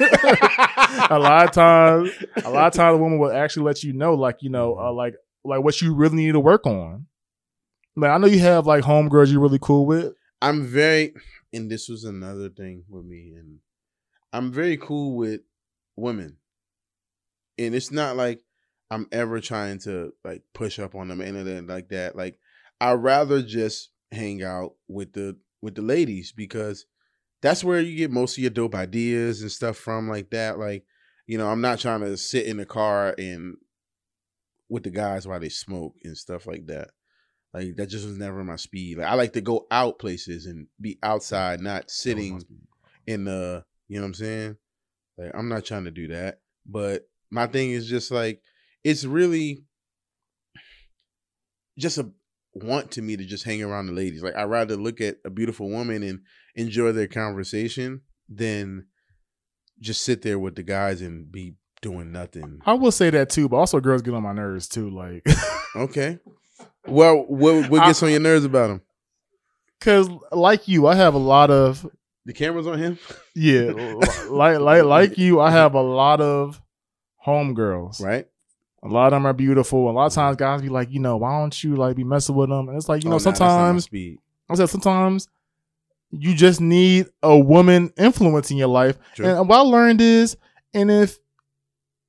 a lot of times, a lot of times a woman will actually let you know, like you know, uh, like like what you really need to work on. Like I know you have like homegirls you're really cool with. I'm very, and this was another thing with me, and I'm very cool with women, and it's not like I'm ever trying to like push up on them and anything like that. Like I rather just hang out with the with the ladies because that's where you get most of your dope ideas and stuff from, like that. Like you know, I'm not trying to sit in the car and with the guys while they smoke and stuff like that. Like that just was never my speed. Like I like to go out places and be outside, not sitting in the you know what I'm saying? Like I'm not trying to do that. But my thing is just like it's really just a want to me to just hang around the ladies. Like I'd rather look at a beautiful woman and enjoy their conversation than just sit there with the guys and be doing nothing. I will say that too, but also girls get on my nerves too. Like, Okay. Well, what what gets on your nerves about him? cause like you, I have a lot of The camera's on him, yeah, like like like you, I have a lot of homegirls. right? A lot of them are beautiful. A lot of times, guys be like, you know, why don't you like be messing with them? And it's like, you know, Oh, nah, not my sometimes. I said sometimes you just need a woman influence in your life. True. And what I learned is, and if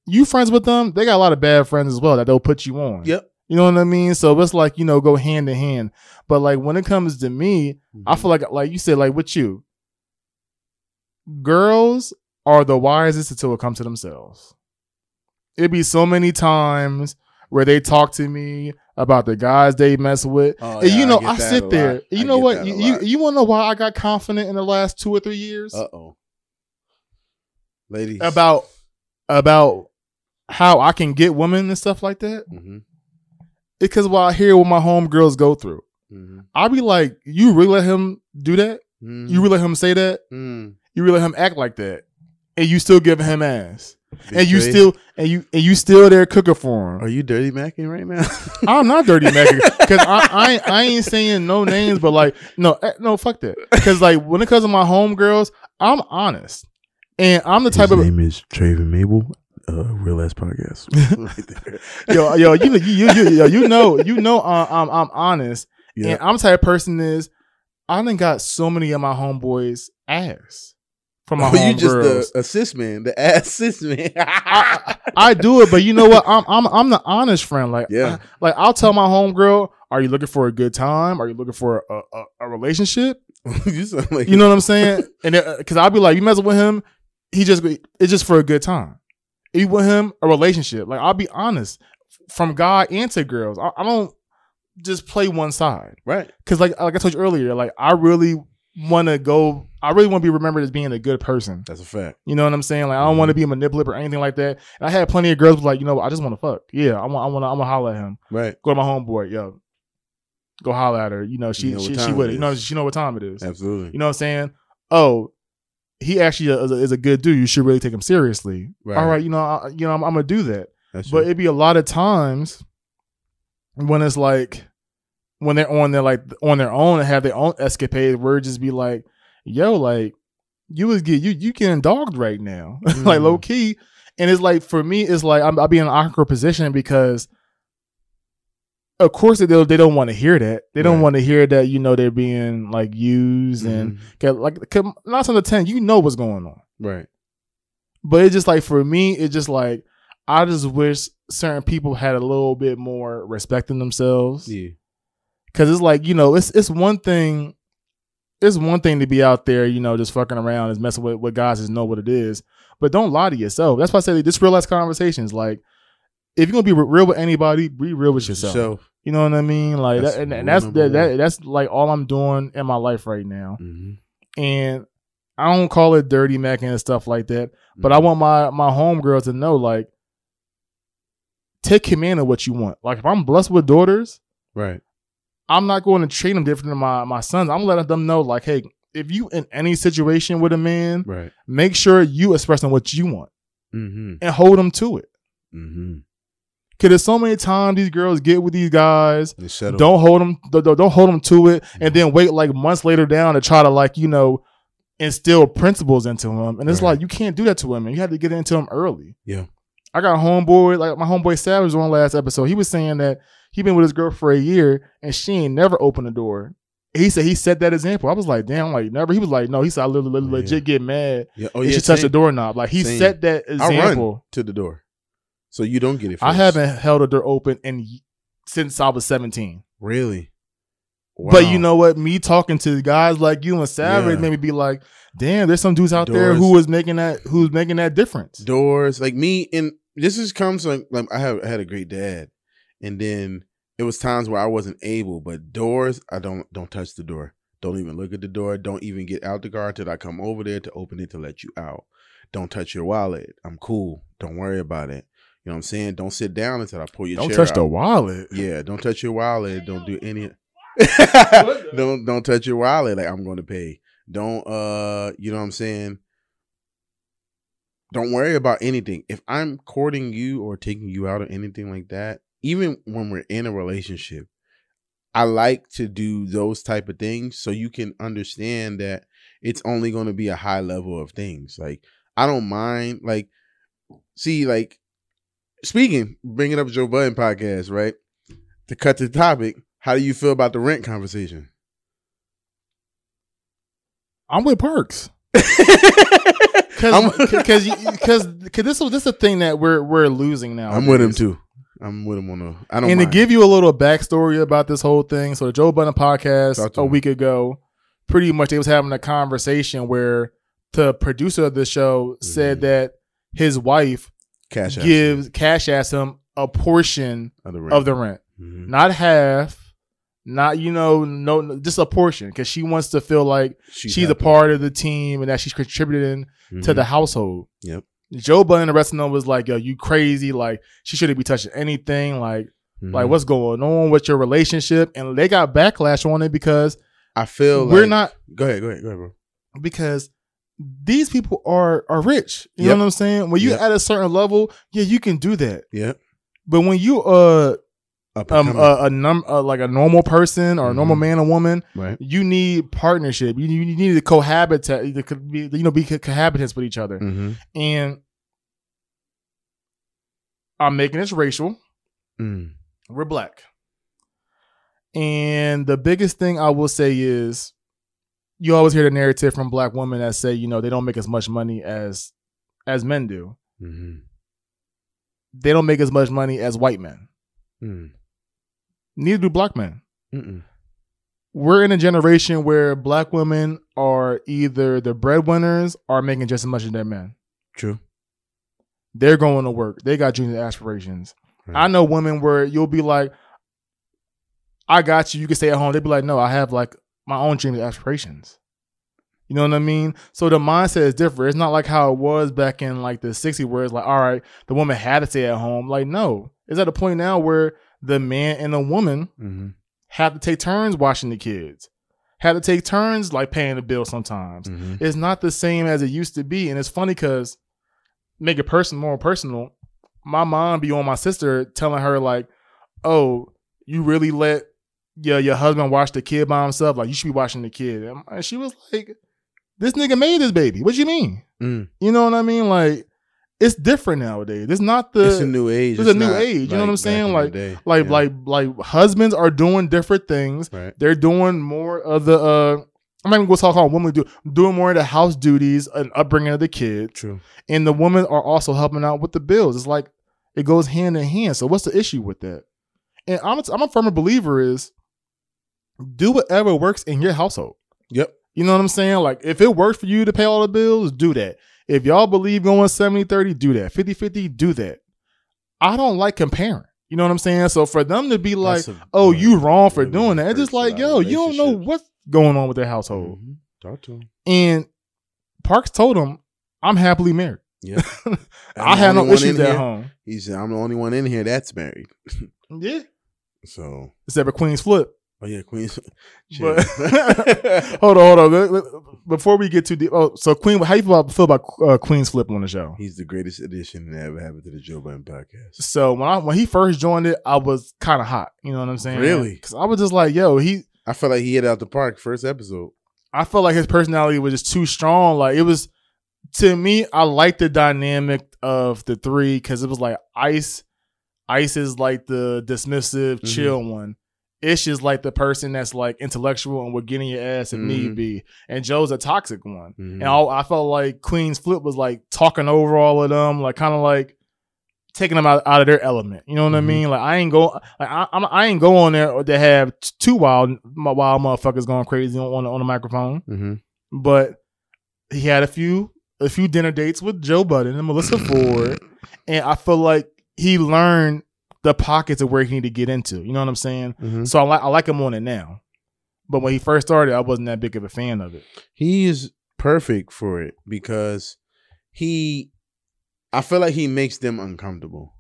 you friends with them, they got a lot of bad friends as well that they'll put you on. Yep. You know what I mean? So it's like, you know, go hand in hand. But like when it comes to me, I Mm-hmm. feel like like you said, like with you, girls are the wisest until it comes to themselves. It'd be so many times where they talk to me about the guys they mess with. Oh, and yeah, you know, get I, sit there. You I know what? You you, you want to know why I got confident in the last two or three years Uh oh. Ladies. about about how I can get women and stuff like that? hmm Because while I hear what my homegirls go through, hmm I'll be like, "You really let him do that? mm You really let him say that? mm. You really let him act like that?" And you still giving him ass, and you still and you and you still there cooking for him. Are you dirty macking right now? I'm not dirty Mackie because I, I ain't- I ain't saying no names, but like no eh, no fuck that. Because like when it comes to my homegirls, I'm honest, and I'm the type of name is Traven Mable, uh, Real Ass Podcast. right yo yo you you you you, you know you know uh, I'm I'm honest, Yeah. and I'm the type of person is I done got so many of my homeboys ass from my Oh, you just homegirls. the assist man, the assist man. I, I do it, but you know what? I'm I'm I'm the honest friend. Like Yeah. I- like I'll tell my homegirl, "Are you looking for a good time? Are you looking for a, a, a relationship?" you sound like You know what I'm saying? And because uh, I'll be like, "You messing with him? He just it's just for a good time. You with him, a relationship. Like I'll be honest, from God and to girls, I, I don't just play one side. right. Because like like I told you earlier, like I really want to go. I really want to be remembered as being a good person. That's a fact. You know what I'm saying? Like I don't want to mm-hmm. be a manipulative or anything like that. And I had plenty of girls like, you know, what, I just want to fuck. Yeah, I want, I want, to, I want to holler at him. Right. Go to my homeboy, yo, go holler at her. You know, she, You know she, she it with it. You know, she know what time it is. Absolutely. You know what I'm saying? Oh, he actually is a, is a good dude. You should really take him seriously. Right. All right, you know, I, you know, I'm, I'm gonna do that. That's But true. it'd be a lot of times when it's like when they're on their like on their own and have their own escapade, where it just be like, yo, like you was get you you getting dogged right now, like Mm. low key. And it's like for me, it's like I'm, I'll be in an awkward position because, of course, they don't, they don't want to hear that. They don't Right. want to hear that you know they're being like used and Mhm. get like 'cause nine out of ten, you know what's going on. right. But it's just like for me, it's just like I just wish certain people had a little bit more respect in themselves. Yeah. Cause it's like, you know, it's it's one thing it's one thing to be out there, you know, just fucking around and messing with, with guys and know what it is. But don't lie to yourself. That's why I say this real ass conversations. Like, if you're gonna be real with anybody, be real with yourself. So, You know what I mean? Like, That's that, and, and that's that, that that's like all I'm doing in my life right now. mhm. And I don't call it dirty macking and stuff like that. But I Mhm. want my my homegirls to know like take command of what you want. Like if I'm blessed with daughters, right. I'm not going to treat them different than my my sons. I'm letting them know like, hey, if you in any situation with a man, Right. make sure you expressing what you want Mm-hmm. and hold them to it. Mm-hmm. Cause there's so many times these girls get with these guys, don't hold them, don't, hold them to it, and then wait like months later down to try to like you know instill principles into them. And it's Right. like you can't do that to women. You have to get into them early. Yeah. I got a homeboy like my homeboy Savage on last episode. He was saying that he been with his girl for a year and she ain't never opened the door. He said he set that example. I was like, damn, like never. He was like, no. He said I literally, yeah. legit get mad. Yeah. Oh yeah. she touched the doorknob. Like he Same. set that example. to the door, so you don't get it. I haven't held a door open in since I was 17. really. But you know what? Me talking to guys like you and Savage Yeah. made me be like, damn, there's some dudes out there who was making that who's making that difference. doors like me and this is comes like, like I have I had a great dad, and then it was times where I wasn't able, but doors I don't don't touch the door. Don't even look at the door. Don't even get out the car till I come over there to open it to let you out. Don't touch your wallet. I'm cool. Don't worry about it. You know what I'm saying? Don't sit down until I pull your chair. Don't touch out. the wallet. Yeah, don't touch your wallet. Don't do any. don't don't touch your wallet. Like I'm going to pay. Don't uh, you know what I'm saying? Don't worry about anything. If I'm courting you or taking you out or anything like that, even when we're in a relationship, I like to do those type of things so you can understand that it's only going to be a high level of things. Like I don't mind. Like see, like speaking, bringing up Joe Budden podcast, right? To cut the topic, how do you feel about the rent conversation? I'm with Parks. Because because because this is this is a thing that we're we're losing now. I'm with him too. I'm with him on the. I don't. And mind. to give you a little backstory about this whole thing, so the Joe Budden podcast a me. week ago, pretty much they was having a conversation where the producer of the show said Mhm. that his wife cash gives cash ass him a portion of the rent. of the rent, Mhm. not half, not you know no just a portion because she wants to feel like she's, a part of the team and that she's contributing to Mhm. the household. Yep. Joe Budden and the rest of them was like, "Yo, you crazy? Like she shouldn't be touching anything. Like, like Mhm. what's going on with your relationship?" And they got backlash on it because I feel we're like- not Go ahead. Go ahead. Go ahead, bro. because these people are are rich. You Yep. know what I'm saying? When you Yep. at a certain level, yeah, you can do that. Yeah. But when you uh um a, a num uh, like a normal person or a normal Mhm. man or woman, right. you need partnership. You, you need to cohabitate. You could be, you know, be cohabitants with each other. Mm-hmm. And I'm making this racial. Mm. We're black. And the biggest thing I will say is you always hear the narrative from black women that say, you know, they don't make as much money as as men do. Mm-hmm. They don't make as much money as white men. Mm. Neither do black men. Mm-mm. We're in a generation where black women are either the breadwinners or making just as much as their men. True. They're going to work. They got junior aspirations. Right. I know women where you'll be like, I got you. You can stay at home. They'd be like, no, I have like my own dreams and aspirations. You know what I mean? So the mindset is different. It's not like how it was back in like the 60s where it's like, all right, the woman had to stay at home. Like, no. It's at a point now where the man and the woman Mm-hmm. have to take turns watching the kids, have to take turns like paying the bill sometimes. Mm-hmm. It's not the same as it used to be. And it's funny because make it personal, more personal. My mom be on my sister telling her like, "Oh, you really let your your husband watch the kid by himself? Like you should be watching the kid." And she was like, "This nigga made this baby. What you mean? Mm. You know what I mean? Like it's different nowadays. It's not the it's a new age. it's a new age, you know what I'm saying? Like- like Yeah. like like husbands are doing different things. right. They're doing more of the uh I'm not even gonna talk about women do doing more of the house duties and upbringing of the kid. True. And the women are also helping out with the bills. It's like it goes hand in hand. So what's the issue with that? And I'm a, I'm a firm believer is do whatever works in your household. Yep. You know what I'm saying? Like if it works for you to pay all the bills, do that. If y'all believe going 70-30, do that. 50-50, do that. I don't like comparing. You know what I'm saying? So for them to be like, a- oh, you wrong for doing that. It's just like, yo, you don't know what's going on with their household. Mhm. Talk to him. And Parks told him, "I'm happily married. Yeah. I have no issues at here- home." He said, I'm the only one in here that's married. Yeah, So, except for Queenzflip. Oh yeah, Queens. But hold on, hold on. Before we get too deep, oh, so Queen, how you feel about, feel about uh, Queenzflip on the show? He's the greatest addition that ever happened to the Joe Budden podcast. So when I when he first joined it, I was kind of hot. You know what I'm saying? Really? Because I was just like, yo, he. I felt like he hit out the park first episode. I felt like his personality was just too strong. Like it was to me, I like the dynamic of the three because it was like Ice. Ice is like the dismissive, Mhm. chill one. Ish is like the person that's like intellectual and would get in your ass if Mhm. need be. And Joe's a toxic one. Mhm. And I, I felt like Queenzflip was like talking over all of them, like kind of like taking them out, out of their element. You know what I Mhm. mean? Like I ain't go, like I, I'm, I ain't go on there to have two wild, wild motherfuckers going crazy on on the, on the microphone. Mhm. But he had a few a few dinner dates with Joe Budden and Melyssa Ford, and I feel like he learned the pockets of where he need to get into. You know what I'm saying? Mhm. So I like I like him on it now. But when he first started, I wasn't that big of a fan of it. He is perfect for it because he, I feel like he makes them uncomfortable.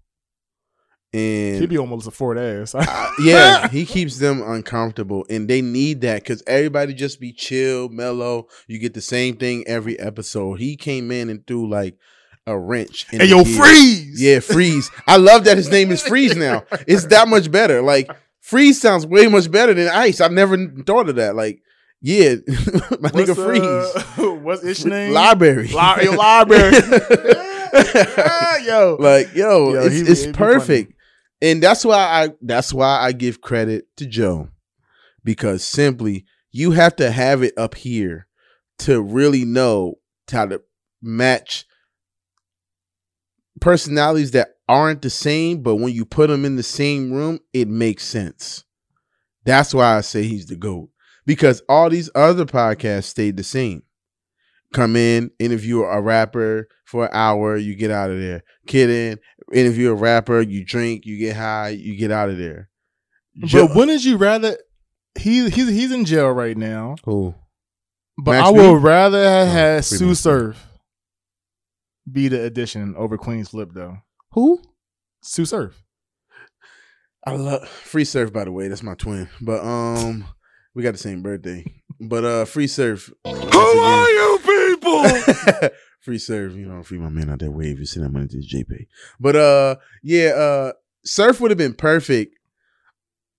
And He'd be almost a Ford ass. Uh, yeah, he keeps them uncomfortable, and they need that because everybody just be chill, mellow. You get the same thing every episode. He came in and threw like a wrench. in Hey, yo, gears. freeze! Yeah, freeze. I love that his name is Freeze now. It's that much better. Like freeze sounds way much better than ice. I never thought of that. Like, yeah, my What's, nigga freeze. uh, what's his name? Library. Li- yo, library. yo, like yo, Yo, it's, it's perfect and that's why i that's why i give credit to joe because simply you have to have it up here to really know how to match personalities that aren't the same but when you put them in the same room it makes sense that's why i say he's the goat because all these other podcasts stayed the same come in, interview a rapper for an hour, you get out of there. Kid in, interview a rapper, you drink, you get high, you get out of there. but wouldn't you rather? He he's he's in jail right now. who? But Max I B? would rather oh, have Oh, had Sue. Surf be the addition over Queenzflip though. Who? Sue Surf. I love free surf. By the way, that's my twin. But um, we got the same birthday. But uh, free surf. Who are you people? free surf. You know, free my man out that wave. You send that money to the JPay. But uh, yeah, uh, surf would have been perfect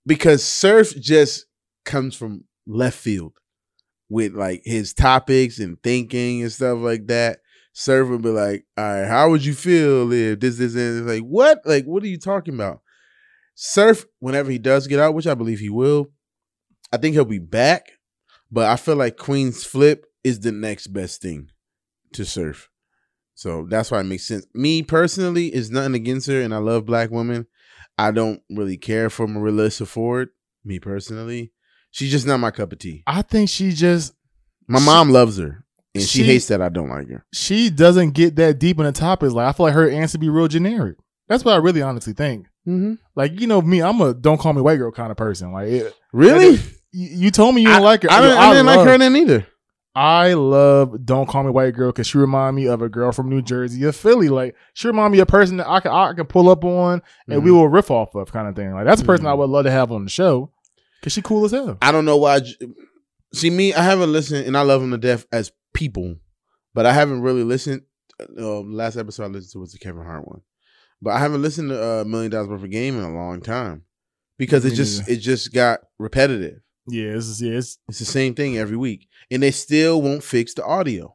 because surf just comes from left field with like his topics and thinking and stuff like that. Surf would be like, all right, how would you feel if this, this, and it's like, what? Like, what are you talking about? Surf, whenever he does get out, which I believe he will, I think he'll be back. But I feel like Queenzflip is the next best thing to Surf. So that's why it makes sense. Me personally, is nothing against her, and I love black women. I don't really care for Melyssa Ford. Me personally, she's just not my cup of tea. I think she just My She- mom loves her, and she, she- hates that I don't like her. she doesn't get that deep in the topics. Like I feel like her answer be real generic. That's what I really honestly think. Mm-hmm. Like you know me, I'm a don't call me white girl kind of person. Like it, Really? you, you told me you didn't like her. I, didn't, I didn't like her then either. I love Don't Call Me White Girl because she remind me of a girl from New Jersey or Philly. Like she remind me of a person that I can I can pull up on and we Mhm. will riff off of kind of thing. Like that's a person I Mhm. would love to have on the show because she cool as hell. I don't know why. See me, I haven't listened, and I love them to death as people, but I haven't really listened. Uh, last episode I listened to was the Kevin Hart one, but I haven't listened to uh, Million Dollaz Worth of Game in a long time because it just it just got repetitive. Yeah, is yeah, it's, It's the same thing every week, and they still won't fix the audio.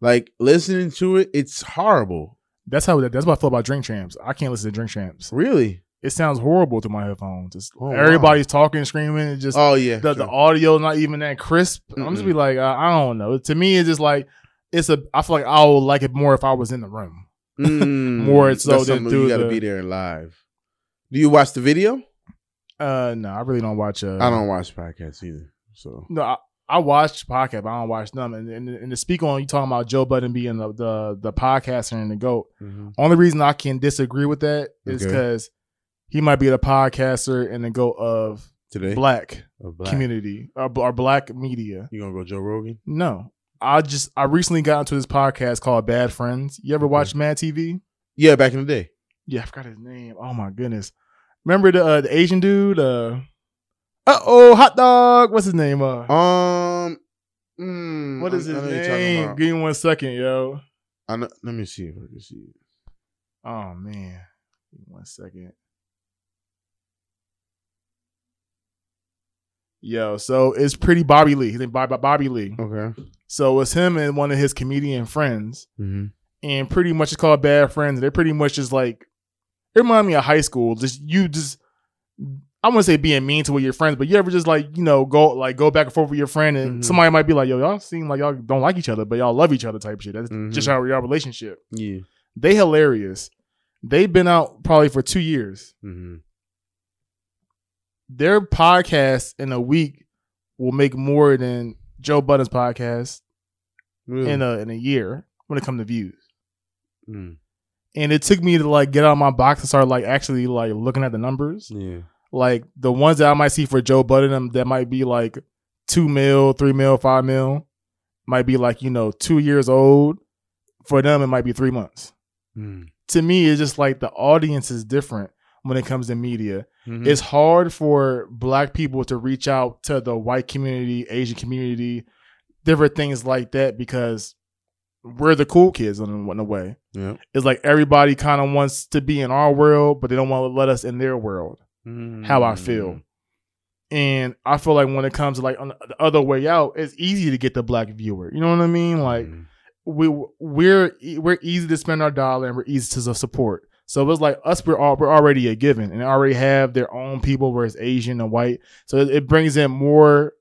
Like listening to it, it's horrible. that's how that's what I feel about Drink Champs. I can't listen to Drink Champs. Really? It sounds horrible through my headphones. It's, Oh, wow. everybody's talking, screaming. It just Oh yeah. the, the audio not even that crisp. I'm just be like, I, I don't know. To me, it's just like it's a. I feel like I would like it more if I was in the room. Mm, More so than through you got to the- be there live. Do you watch the video? Uh, no, I really don't watch. Uh, I don't watch podcasts either. So No, I, I watch podcast, but I don't watch them. And, and, and to speak on you talking about Joe Budden being the the, the podcaster and the goat. Only reason I can disagree with that is Okay. He might be the podcaster and the goat of today, black, black. community or, or black media. You gonna go Joe Rogan? No, I just I recently got into this podcast called Bad Friends. You ever watch Mad TV? Yeah, back in the day. Yeah, I forgot his name. Oh my goodness. Remember the uh, the Asian dude? Uh oh, hot dog. What's his name? Uh, Um, mm, what is I- I his know name? Give me one second, yo. I know, let me see if I can see it. Oh man, one second. Yo, so it's pretty Bobby Lee. His name Bobby, Bobby Lee. Okay. So it's him and one of his comedian friends, Mm-hmm. and pretty much it's called Bad Friends. They're pretty much just like it reminds me of high school. Just you just I wouldn't say being mean to with your friends, but you ever just like you know go like go back and forth with your friend, and Mhm. somebody might be like, "Yo, y'all seem like y'all don't like each other, but y'all love each other." Type shit. That's Mhm. just our, our relationship. Yeah. They hilarious. They've been out probably for two years. Mm-hmm. Their podcast in a week will make more than Joe Budden's podcast Really? in a in a year when it comes to views. Mm. And it took me to like get out of my box and start like actually like looking at the numbers. Yeah. Like the ones that I might see for Joe Budden um, that might be like two mil, three mil, five mil, might be like, you know, two years old. For them, it might be three months. Mm. To me, it's just like the audience is different when it comes to media. Mhm. It's hard for black people to reach out to the white community, Asian community, different things like that because we're the cool kids in a, in a way. yeah. It's like everybody kind of wants to be in our world, but they don't want to let us in their world. How I feel. And I feel like when it comes to like on the other way out, it's easy to get the black viewer. You know what I mean? Like Mm. we we're we're easy to spend our dollar and we're easy to support. So it's like us, we're all, we're already a given, and already have their own people, where it's Asian and white. So it, it brings in more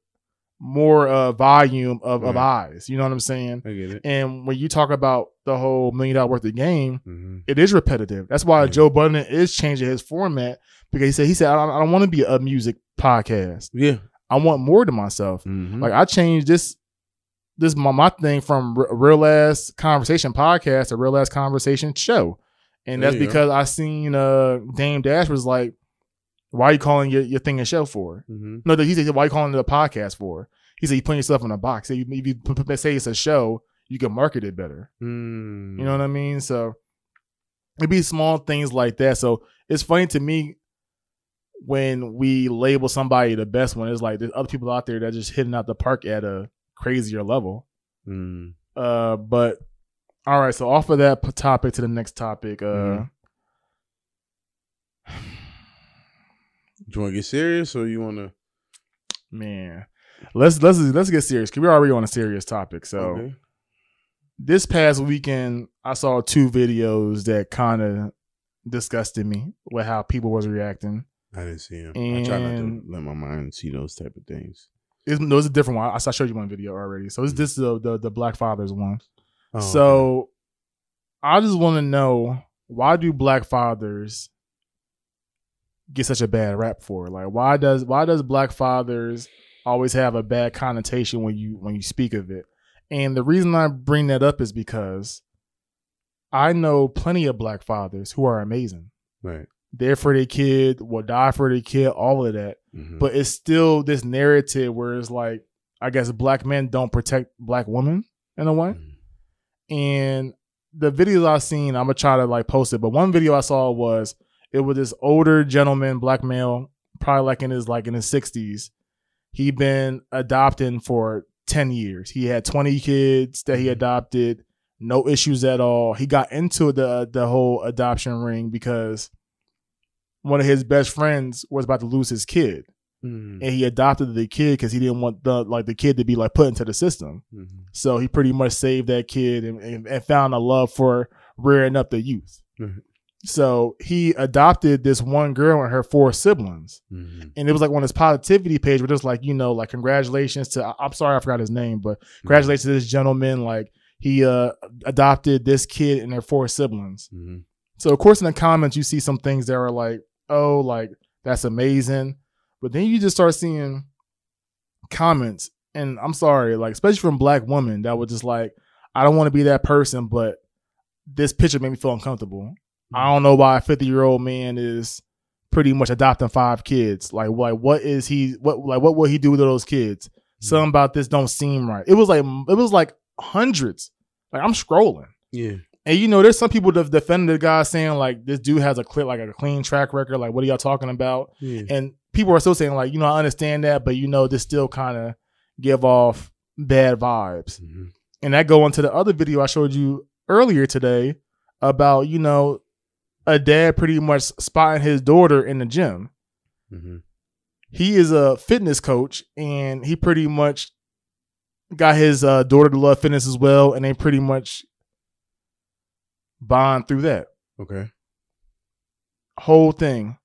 more uh, volume of, of eyes. You know what I'm saying? I get it. And when you talk about the whole million dollar worth of game, Mm-hmm. it is repetitive. That's why Yeah. Joe Budden is changing his format because he said he said I don't, I don't want to be a music podcast. Yeah. I want more to myself. Mm-hmm. Like I changed this this my, my thing from real ass conversation podcast to real ass conversation show, and There that's you go. because I seen uh Dame Dash was like, "Why are you calling your, your thing a show for?" mm-hmm. No, he said, "Why are you calling it a podcast for?" He said, "You putting yourself in a box. If you, if you say it's a show, you can market it better." Mm. You know what I mean? So it'd be small things like that. So it's funny to me when we label somebody the best one. It's like there's other people out there that just hitting out the park at a crazier level. Mm. Uh, but all right. So off of that p- topic to the next topic. Uh, Mhm. Do you want to get serious or you want to? man, let's let's let's get serious. Cause we're already on a serious topic. So. Okay. this past weekend I saw two videos that kind of disgusted me with how people was reacting. I didn't see him. I try not to let my mind see those type of things. It's, no, it's a different one. I, I showed you one video already. So this, this is the, the the Black Fathers one. Oh, so I just want to know why do Black fathers get such a bad rap for? Like why does why does Black fathers always have a bad connotation when you when you speak of it? And the reason I bring that up is because I know plenty of Black fathers who are amazing. right. There for their kid, will die for their kid, all of that Mhm. but it's still this narrative where it's like I guess black men don't protect black women in a way. Mhm. And the videos I've seen, I'm gonna try to like post it. But one video I saw was it was this older gentleman, black male, probably like in his like in his 60s. He'd been adopting for 10 years. He had 20 kids that he Mhm. adopted, no issues at all. He got into the the whole adoption ring because one of his best friends was about to lose his kid Mhm. and he adopted the kid because he didn't want the like the kid to be like put into the system. Mhm. So he pretty much saved that kid and, and, and found a love for rearing up the youth. Mhm. So he adopted this one girl and her four siblings, Mhm. and it was like on his positivity page, where just like you know, like congratulations to I'm sorry I forgot his name, but congratulations to this gentleman. Like he uh adopted this kid and their four siblings. Mhm. So of course in the comments you see some things that are like, oh, like that's amazing. But then you just start seeing comments, and I'm sorry, like especially from black women that were just like, I don't want to be that person, but this picture made me feel uncomfortable. I don't know why a 50 year old man is pretty much adopting five kids. Like, like what is he? What like what will he do with those kids? Something about this don't seem right. It was like it was like hundreds. Like I'm scrolling. Yeah. And you know, there's some people that defended the guy saying like this dude has a clear like a clean track record. Like, what are y'all talking about? Yeah. And people are still saying like, you know, I understand that, but you know, this still kind of give off bad vibes. Mhm. And that go into the other video I showed you earlier today about you know a dad pretty much spotting his daughter in the gym. Mhm. He is a fitness coach, and he pretty much got his uh, daughter to love fitness as well, and they pretty much bond through that Okay. whole thing.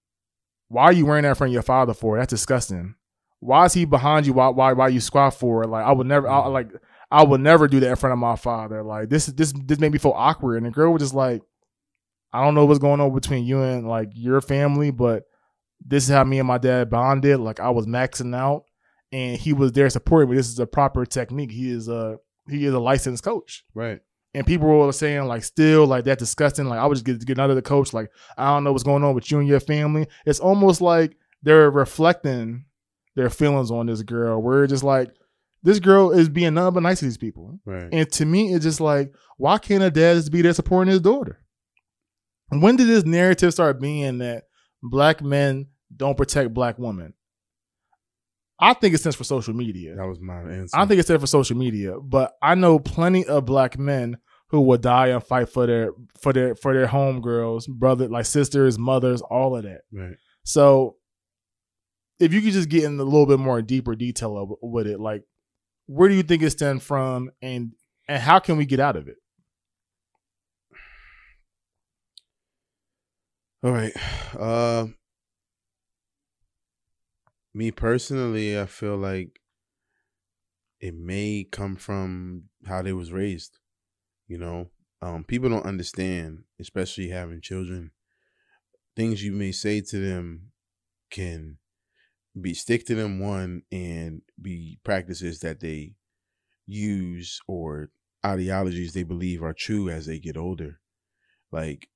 Why are you wearing that in front of your father for? That's disgusting. Why is he behind you? Why why why you squat for? it? Like I would never I, mm. like I would never do that in front of my father. Like this this this made me feel awkward. And the girl was just like, I don't know what's going on between you and like your family, but this is how me and my dad bonded. Like I was maxing out, and he was there supporting me. This is a proper technique. He is a he is a licensed coach Right. And people were saying like still like that's disgusting like i would just get, get the coach like i don't know what's going on with you and your family. It's almost like they're reflecting their feelings on this girl where it's just like this girl is being nothing but nice to these people. Right. and to me it's just like why can't a dad just be there supporting his daughter? When did this narrative start being that black men don't protect black women i think it stands for social media that was my answer. I think it's there for social media, but I know plenty of black men who will die and fight for their for their for their homegirls, brother, like sisters, mothers, all of that. right. So, if you could just get in a little bit more deeper detail of, with it, like where do you think it stemmed from, and and how can we get out of it? All right. Uh, me personally, I feel like it may come from how they was raised. You know, um, people don't understand, especially having children. Things you may say to them can be stick to them one and be practices that they use or ideologies they believe are true as they get older. Like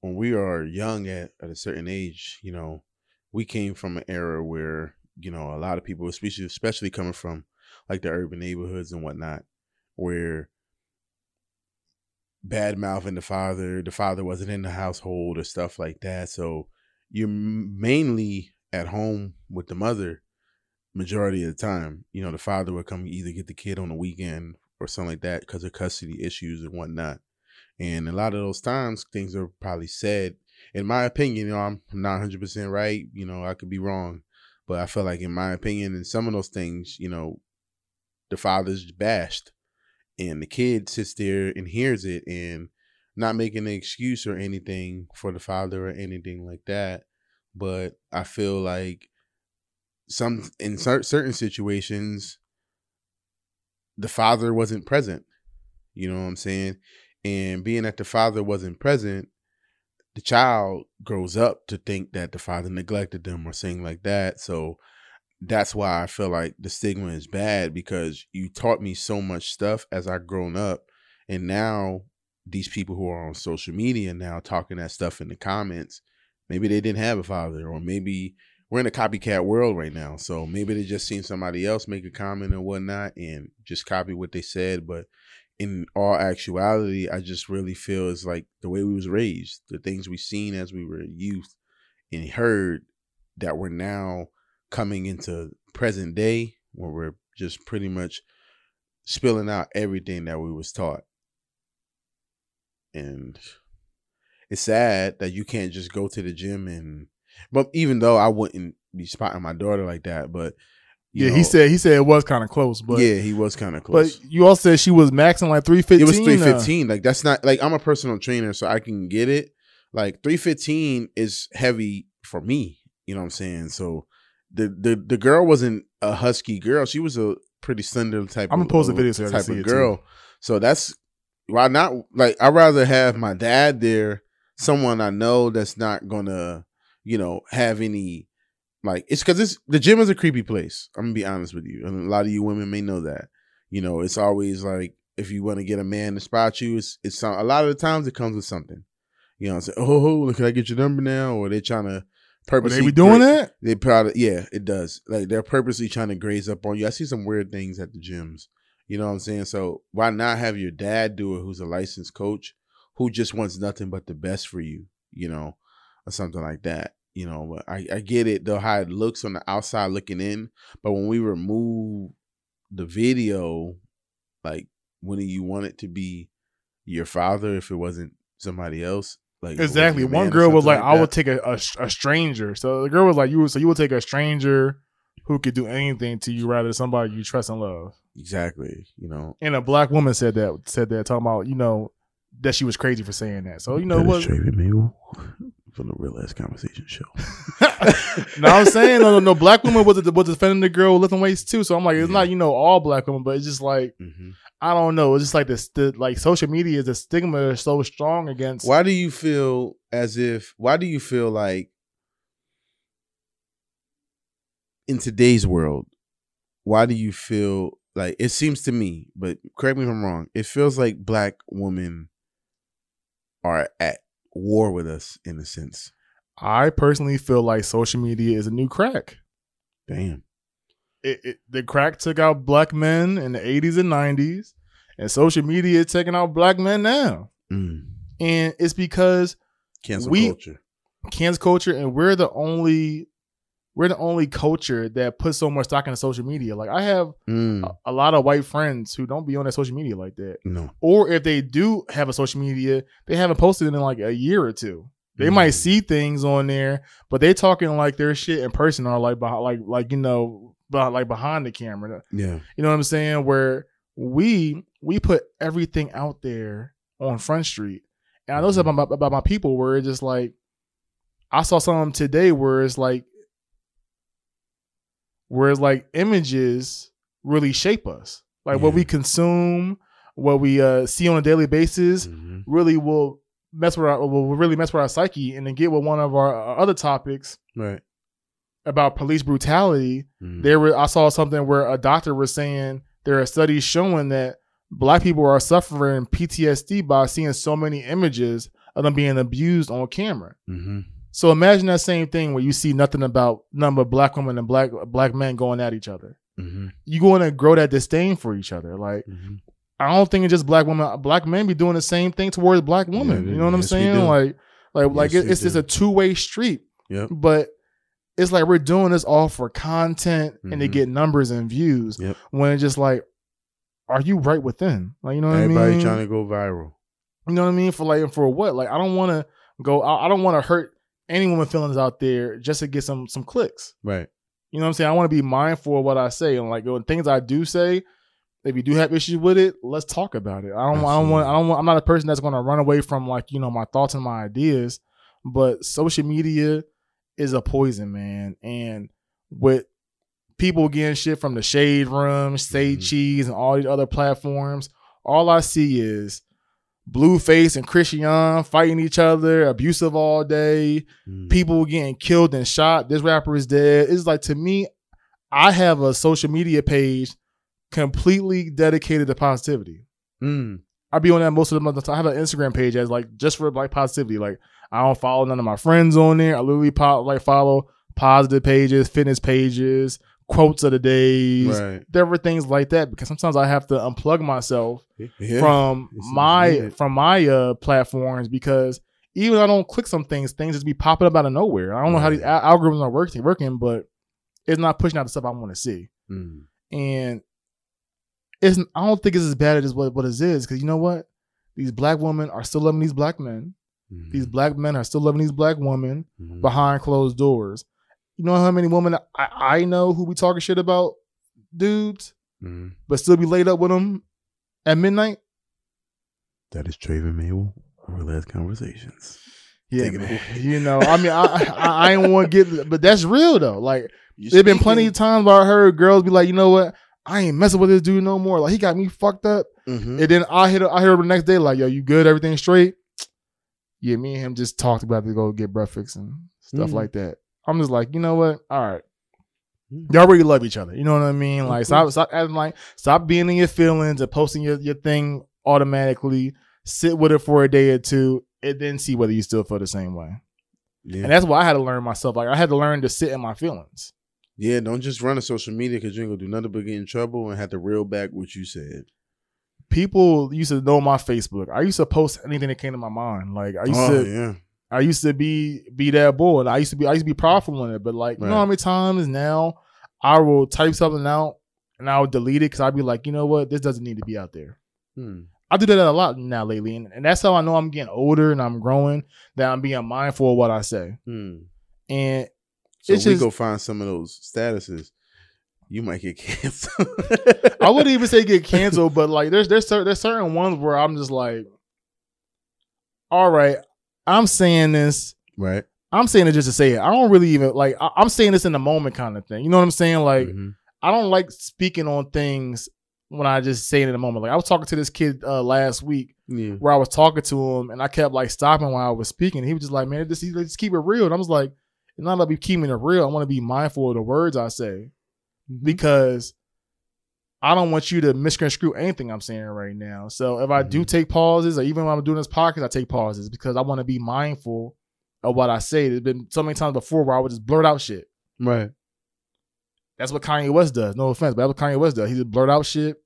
when we are young at, at a certain age, you know, we came from an era where, you know, a lot of people, especially especially coming from like the urban neighborhoods and whatnot, where bad mouthing the father, the father wasn't in the household or stuff like that. So you're mainly at home with the mother majority of the time. You know, the father would come either get the kid on the weekend or something like that because of custody issues and whatnot. And a lot of those times, things are probably said. In my opinion, you know, I'm not 100 percent right. You know, I could be wrong, but I feel like, in my opinion, in some of those things, you know, the father's bashed, and the kid sits there and hears it, and not making an excuse or anything for the father or anything like that. But I feel like some in cer- certain situations, the father wasn't present. You know what I'm saying? And being that the father wasn't present, the child grows up to think that the father neglected them or something like that. So that's why I feel like the stigma is bad because you taught me so much stuff as I grown up. And now these people who are on social media now talking that stuff in the comments, maybe they didn't have a father, or maybe we're in a copycat world right now. So maybe they just seen somebody else make a comment or whatnot and just copy what they said. But in all actuality, I just really feel it's like the way we was raised, the things we seen as we were youth and heard that we're now coming into present day where we're just pretty much spilling out everything that we was taught. And it's sad that you can't just go to the gym and but even though I wouldn't be spotting my daughter like that, but Yeah, know, he said he said it was kind of close, but yeah, he was kind of close. But you all said she was maxing like three fifteen. It was uh, three fifteen. Like that's not like I'm a personal trainer, so I can get it. Like three fifteen is heavy for me. You know what I'm saying? So the the the girl wasn't a husky girl. She was a pretty slender type. I'm of, gonna post a video so type of it, too. girl. So that's why not like I'd rather have my dad there, someone I know that's not gonna you know have any like it's because it's the gym is a creepy place. I'm gonna be honest with you, and a lot of you women may know that. You know, it's always like if you want to get a man to spot you, it's it's a lot of the times it comes with something. You know, say, oh, oh, can I get your number now? Or they're trying to purposely they be doing gra- that? They probably yeah, it does. Like they're purposely trying to graze up on you. I see some weird things at the gyms. You know what I'm saying? So why not have your dad do it, who's a licensed coach, who just wants nothing but the best for you, you know, or something like that. You know, but I, I get it though how it looks on the outside looking in, but when we remove the video, like wouldn't you want it to be your father if it wasn't somebody else? Like Exactly. One girl was something like, "I would take a, a a stranger." So the girl was like, "You would so you would take a stranger who could do anything to you rather than somebody you trust and love." exactly. You know, And a black woman said that said that talking about you know that she was crazy for saying that. So you know what? Is Traven Mable from the Real Ass Conversation Show. no, I'm saying no, no, no. Black woman was was defending the girl with lifting weights too. So I'm like, it's Yeah. not you know all black women, but it's just like hmm I don't know. It's just like this. The, like social media, is the stigma is so strong against. Why do you feel as if? Why do you feel like in today's world? Why do you feel like it seems to me? But correct me if I'm wrong. It feels like black women are at war with us in a sense. I personally feel like social media is a new crack. Damn. It, it, the crack took out black men in the 80s and 90s, and social media is taking out black men now. Mm. And it's because Cancel We- culture. cancel culture, and we're the only we're the only culture that puts so much stock into social media. Like I have Mm. a, a lot of white friends who don't be on their social media like that. No. Or if they do have a social media, they haven't posted it in like a year or two. They Mm. might see things on there, but they talking like their shit in person or like behind, like like you know, behind, like behind the camera. Yeah. You know what I'm saying? Where we we put everything out there on Front Street, and I know something about, about my people where it's just like I saw something today where it's like where it's like images really shape us, like what we consume, what we uh, see on a daily basis, Mhm. really will mess with our will really mess with our psyche, and then get with one of our uh, other topics Right. about police brutality Mhm. there were I saw something where a doctor was saying there are studies showing that black people are suffering PTSD by seeing so many images of them being abused on camera. Mhm. So imagine that same thing where you see nothing about number of black women and black black men going at each other. Mhm. You going to grow that disdain for each other. Like Mhm. I don't think it's just black women. Black men be doing the same thing towards black women. they- you know what I'm saying? Like like like Yes, it, we it's just a two way street Yep. but it's like we're doing this all for content and to Mhm. get numbers and views. Yep. When it's just like, are you right within? Like you know what Everybody I mean? trying to go viral. you know what I mean? For like and for what? Like I don't want to go. I, I don't want to hurt any woman feelings out there just to get some some clicks. Right. You know what I'm saying? I want to be mindful of what I say and like when things I do say. If you do have issues with it, let's talk about it. I don't. I don't want. I don't want. I'm not a person that's going to run away from like you know my thoughts and my ideas. But social media is a poison, man. And with people getting shit from the shade room, Say Mhm. Cheese, and all these other platforms, all I see is Blueface and Chrisean fighting each other, abusive all day Mm. people getting killed and shot. This rapper is dead. It's like to me, I have a social media page completely dedicated to positivity. Mm. I be on that most of the time. I have an Instagram page as like just for like positivity. Like I don't follow none of my friends on there. I literally po- like follow positive pages, fitness pages, quotes of the days, Right. different things like that. Because sometimes I have to unplug myself Yeah. from my needed. from my uh platforms because even though I don't click some things, things just be popping up out of nowhere. I don't know how these al- algorithms are working, working, but it's not pushing out the stuff I want to see. Mm. And it's I don't think it's as bad as what what it is because you know what, these black women are still loving these black men. Mhm. These black men are still loving these black women Mhm. behind closed doors. You know how many women I, I know who be talking shit about dudes, Mhm. but still be laid up with them at midnight. That is Traven Mable. Real ass conversations. Yeah, man. you know, I mean, I I, I ain't want to get, but that's real though. Like, You there's been plenty of times where I heard girls be like, you know what, I ain't messing with this dude no more. Like, he got me fucked up. Mhm. And then I hit, her, I hear her the next day like, yo, you good? Everything straight? Yeah, me and him just talked about to go get breakfast and stuff Mhm. like that. I'm just like, you know what? All right. Mhm. Y'all really love each other. You know what I mean? Like, stop, stop acting like, stop being in your feelings and posting your, your thing automatically. Sit with it for a day or two, and then see whether you still feel the same way. Yeah. And that's why I had to learn myself. Like I had to learn to sit in my feelings. Yeah, don't just run a social media because you ain't gonna do nothing but get in trouble and have to reel back what you said. People used to know my Facebook. I used to post anything that came to my mind. Like I used oh to, yeah, I used to be be that boy. And I used to be, I used to be powerful in it. But like, you know how many times now I will type something out and I will delete it because I'd be like, you know what, this doesn't need to be out there. Hmm. I do that a lot now lately, and, and that's how I know I'm getting older and I'm growing. That I'm being mindful of what I say, Hmm. and So It's we just- go find some of those statuses. You might get canceled. I wouldn't even say get canceled, but like there's there's there's certain ones where I'm just like, all right, I'm saying this, right. I'm saying it just to say it. I don't really even like I, I'm saying this in the moment kind of thing. You know what I'm saying? Like Mhm. I don't like speaking on things when I just say it in the moment. Like I was talking to this kid uh, last week Yeah. where I was talking to him and I kept like stopping while I was speaking. He was just like, man, just, just keep it real. And I was like, it's not about be keeping it real. I want to be mindful of the words I say because I don't want you to misconstrue anything I'm saying right now. So if I do Mhm. take pauses or even when I'm doing this podcast, I take pauses because I want to be mindful of what I say. There's been so many times before where I would just blurt out shit. Right. That's what Kanye West does. No offense, but that's what Kanye West does. He just blurt out shit.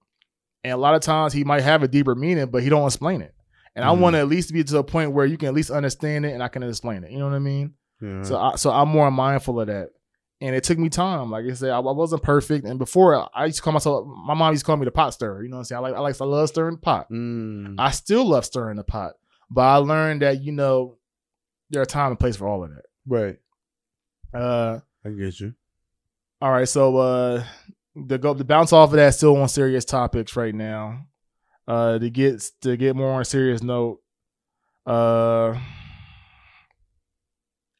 And a lot of times he might have a deeper meaning, but he don't explain it. And I Mhm. want to at least be to a point where you can at least understand it and I can explain it. You know what I mean? Yeah. So I, so I'm more mindful of that. And it took me time. Like I said, I, I wasn't perfect. And before I used to call myself my mom used to call me the pot stirrer. You know what I'm saying? I like I like I love stirring the pot. Mm. I still love stirring the pot. But I learned that, you know, there are time and place for all of that. right. Uh I get you. all right, so uh the go the bounce off of that still on serious topics right now. Uh to get to get more on a serious note, uh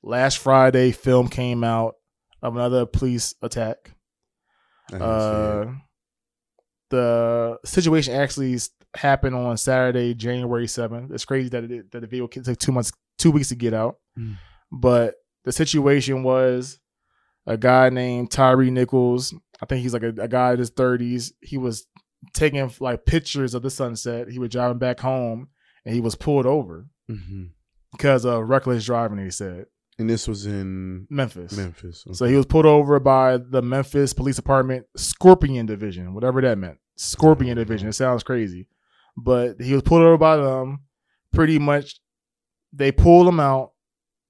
last Friday film came out of another police attack. I didn't see Uh, the situation actually happened on Saturday, January seventh. It's crazy that it, that the video took two months, two weeks to get out. Mm. But the situation was a guy named Tyre Nichols. I think he's like a, a guy in his thirties. He was taking like pictures of the sunset. He was driving back home, and he was pulled over Mhm. because of reckless driving. He said And this was in Memphis. Memphis. So he was pulled over by the Memphis Police Department Scorpion Division, whatever that meant. Scorpion Division. It sounds crazy. But he was pulled over by them. Pretty much, they pull him out,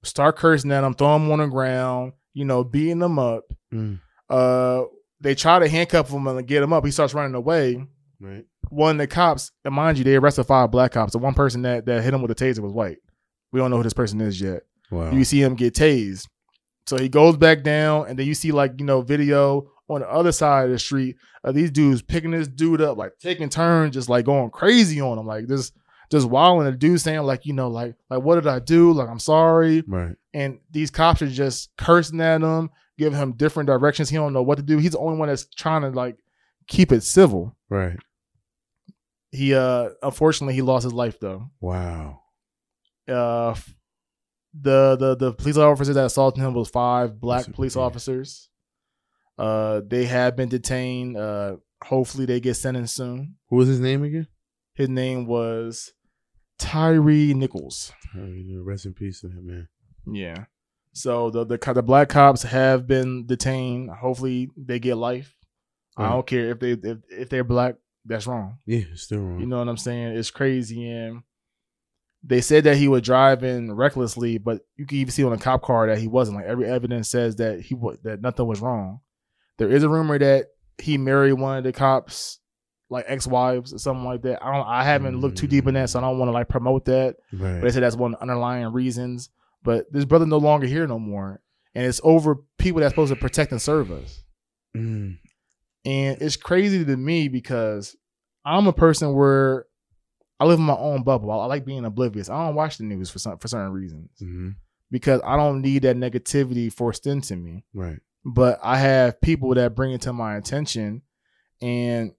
start cursing at him, throw him on the ground, you know, beating him up. Mm. Uh, they try to handcuff him and get him up. He starts running away. right. One of the cops, and mind you, they arrested five black cops. The one person that, that hit him with a taser was white. We don't know who this person is yet Wow. you see him get tased. So he goes back down, and then you see like you know video on the other side of the street of these dudes picking this dude up, like taking turns, just like going crazy on him, like this, just wilding. The dude saying like you know like like what did I do? Like I'm sorry. right. And these cops are just cursing at him, giving him different directions. He don't know what to do. He's the only one that's trying to like keep it civil. Right. He uh unfortunately he lost his life though. Wow. uh the the the police officers that assaulted him was five black police officers. Uh they have been detained. Uh hopefully they get sentenced soon. What was his name again? His name was Tyre Nichols. Rest in peace to him, man. Yeah. So the the the black cops have been detained. Hopefully they get life. I don't care if they if, if they're black, that's wrong. Yeah, it's still wrong. You know what I'm saying? It's crazy. And they said that he was driving recklessly, but you can even see on the cop car that he wasn't. Like every evidence says that he was that nothing was wrong. There is a rumor that he married one of the cops, like ex-wives or something like that. I don't. I haven't looked too deep in that, so I don't want to like promote that. right. But they said that's one of the underlying reasons. But this brother no longer here no more, and it's over people that's supposed to protect and serve us. Mm. And it's crazy to me because I'm a person where I live in my own bubble. I, I like being oblivious. I don't watch the news for some for certain reasons hmm because I don't need that negativity forced into me. Right. But I have people that bring it to my attention, and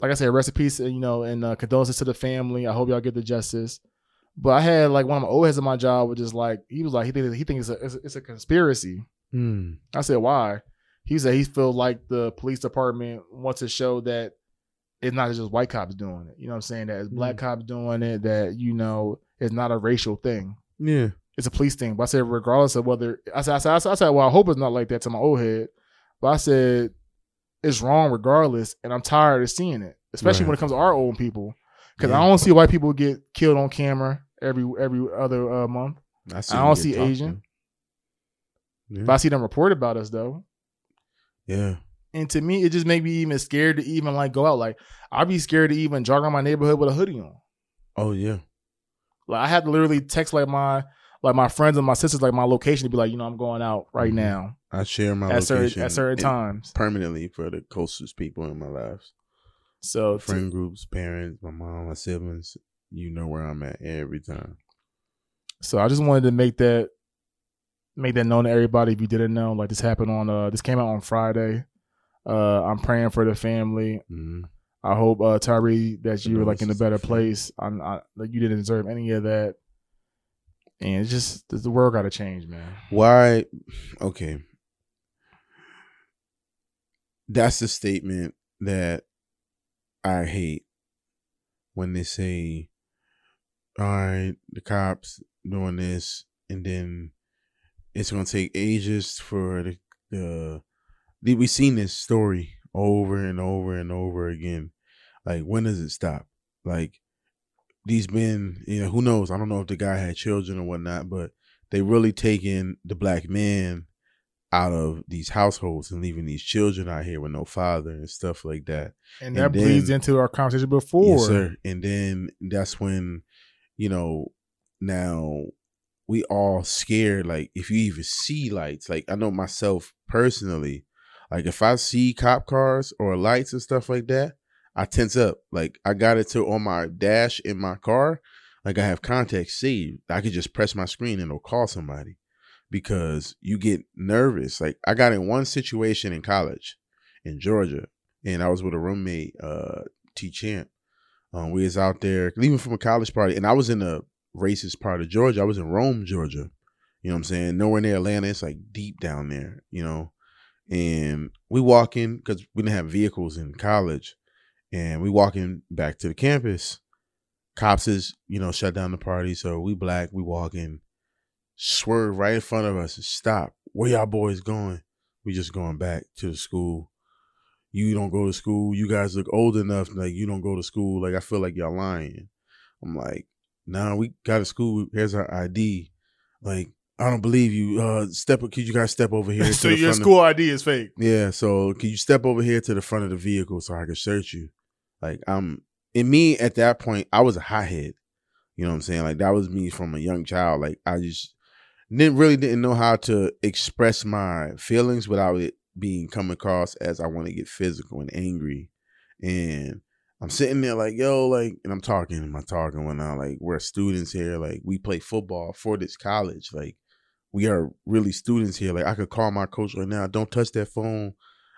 like I said, rest in peace. You know, and uh, condolences to the family. I hope y'all get the justice. But I had like one of my old heads in my job, which is like he was like he thinks he thinks it's a, it's a, conspiracy. Mm. I said, why? He said he felt like the police department wants to show that it's not just white cops doing it. You know what I'm saying? That it's black Mm. cops doing it, that, you know, it's not a racial thing. Yeah. it's a police thing. But I said, regardless of whether I said, I said, I said, I said, well, I hope it's not like that to my old head. But I said, it's wrong regardless, and I'm tired of seeing it, especially Right. when it comes to our old people. Because Yeah. I don't see white people get killed on camera every every other uh, month. I, I don't see Asian. Yeah. But I see them report about us though. yeah. And to me, it just made me even scared to even like go out. Like I'd be scared to even jog around my neighborhood with a hoodie on. Oh yeah. Like I had to literally text like my like my friends and my sisters like my location to be like, you know, I'm going out right Mhm. now I share my at certain at certain times. permanently for the closest people in my lives. So to- Friend groups, parents, my mom, my siblings. You know where I'm at every time. so I just wanted to make that make that known to everybody if you didn't know. Like this happened on uh this came out on Friday. Uh I'm praying for the family. hmm I hope uh Tyre that you were like in a better to the family. place. I'm I, like you didn't deserve any of that. And it's just the world got to change, man. Why? Okay. That's the statement that I hate when they say, all right, the cops doing this, and then it's going to take ages for the, the. We've seen this story over and over and over again. Like, when does it stop? Like, these men, you know, who knows? I don't know if the guy had children or whatnot, but they really taking the black man out of these households and leaving these children out here with no father and stuff like that. And And that bleeds into our conversation before. Yes, sir. And then that's when, you know, now we all scared. Like if you even see lights, like I know myself personally, like if I see cop cars or lights and stuff like that, I tense up. Like I got it to on my dash in my car. Like I have contacts saved. I could just press my screen and it'll call somebody because you get nervous. Like I got in one situation in college in Georgia, and I was with a roommate, uh, T Champ. Um, we was out there leaving from a college party, and I was in a racist part of Georgia. I was in Rome, Georgia. You know what I'm saying? Nowhere near Atlanta. It's like deep down there, you know. And we walk in because we didn't have vehicles in college, and we walking back to the campus. Cops is, you know, shut down the party. So we black, we walking, swerve right in front of us stop. Where y'all boys going? We just going back to the school. You don't go to school. You guys look old enough, like you don't go to school. Like I feel like y'all lying. I'm like, nah, we got to school. Here's our ID. Like, I don't believe you. Uh step could you guys step over here? to so the your front of- school ID is fake. yeah, so can you step over here to the front of the vehicle so I can search you? Like I'm in me at that point, I was a hothead. You know what I'm saying? Like that was me from a young child. Like I just didn't really didn't know how to express my feelings without it being come across as I want to get physical and angry. And I'm sitting there like, yo, like, and I'm talking, and I'm talking when I like we're students here. Like we play football for this college. Like we are really students here. Like I could call my coach right now, don't touch that phone.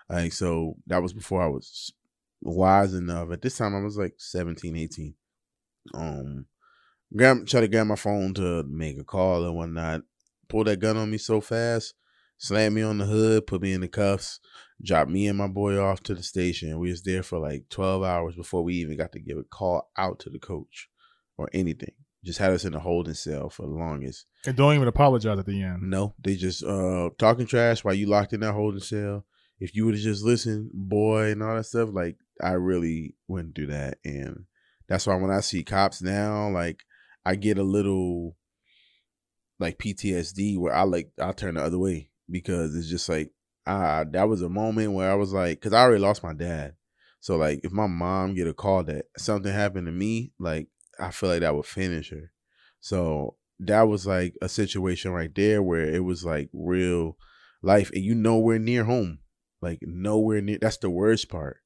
Like so that was before I was wise enough. At this time I was like 17, 18. Um grab try to grab my phone to make a call and whatnot. Pull that gun on me so fast, slam me on the hood, put me in the cuffs, drop me and my boy off to the station. We was there for like 12 hours before we even got to give a call out to the coach or anything. Just had us in a holding cell for the longest. And don't even apologize at the end. No, they just uh talking trash while you locked in that holding cell. If you would have just listened, boy, and all that stuff, like I really wouldn't do that. And that's why when I see cops now, like I get a little like PTSD where I like I turn the other way because it's just like ah that was a moment where I was like because I already lost my dad. So like if my mom get a call that something happened to me, like I feel like that would finish her. So that was like a situation right there where it was like real life and you nowhere near home. Like nowhere near that's the worst part.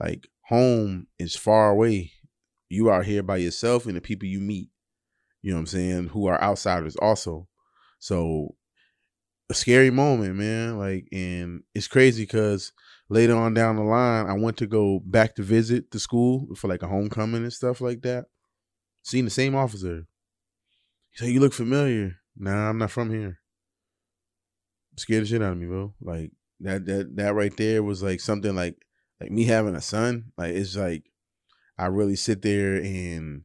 Like home is far away. You out here by yourself and the people you meet, you know what I'm saying, who are outsiders also. So a scary moment, man. Like and it's crazy because later on down the line, I went to go back to visit the school for like a homecoming and stuff like that. Seen the same officer. He said, You look familiar. Nah, I'm not from here. Scared the shit out of me, bro. Like that that that right there was like something like like me having a son. Like it's like I really sit there and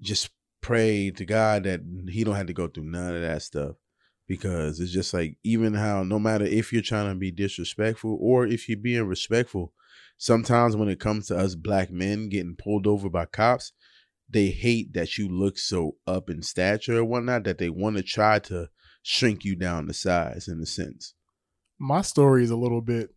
just pray to God that he don't have to go through none of that stuff because it's just like even how no matter if you're trying to be disrespectful or if you're being respectful, sometimes when it comes to us black men getting pulled over by cops, they hate that you look so up in stature or whatnot that they want to try to shrink you down to size in a sense. My story is a little bit.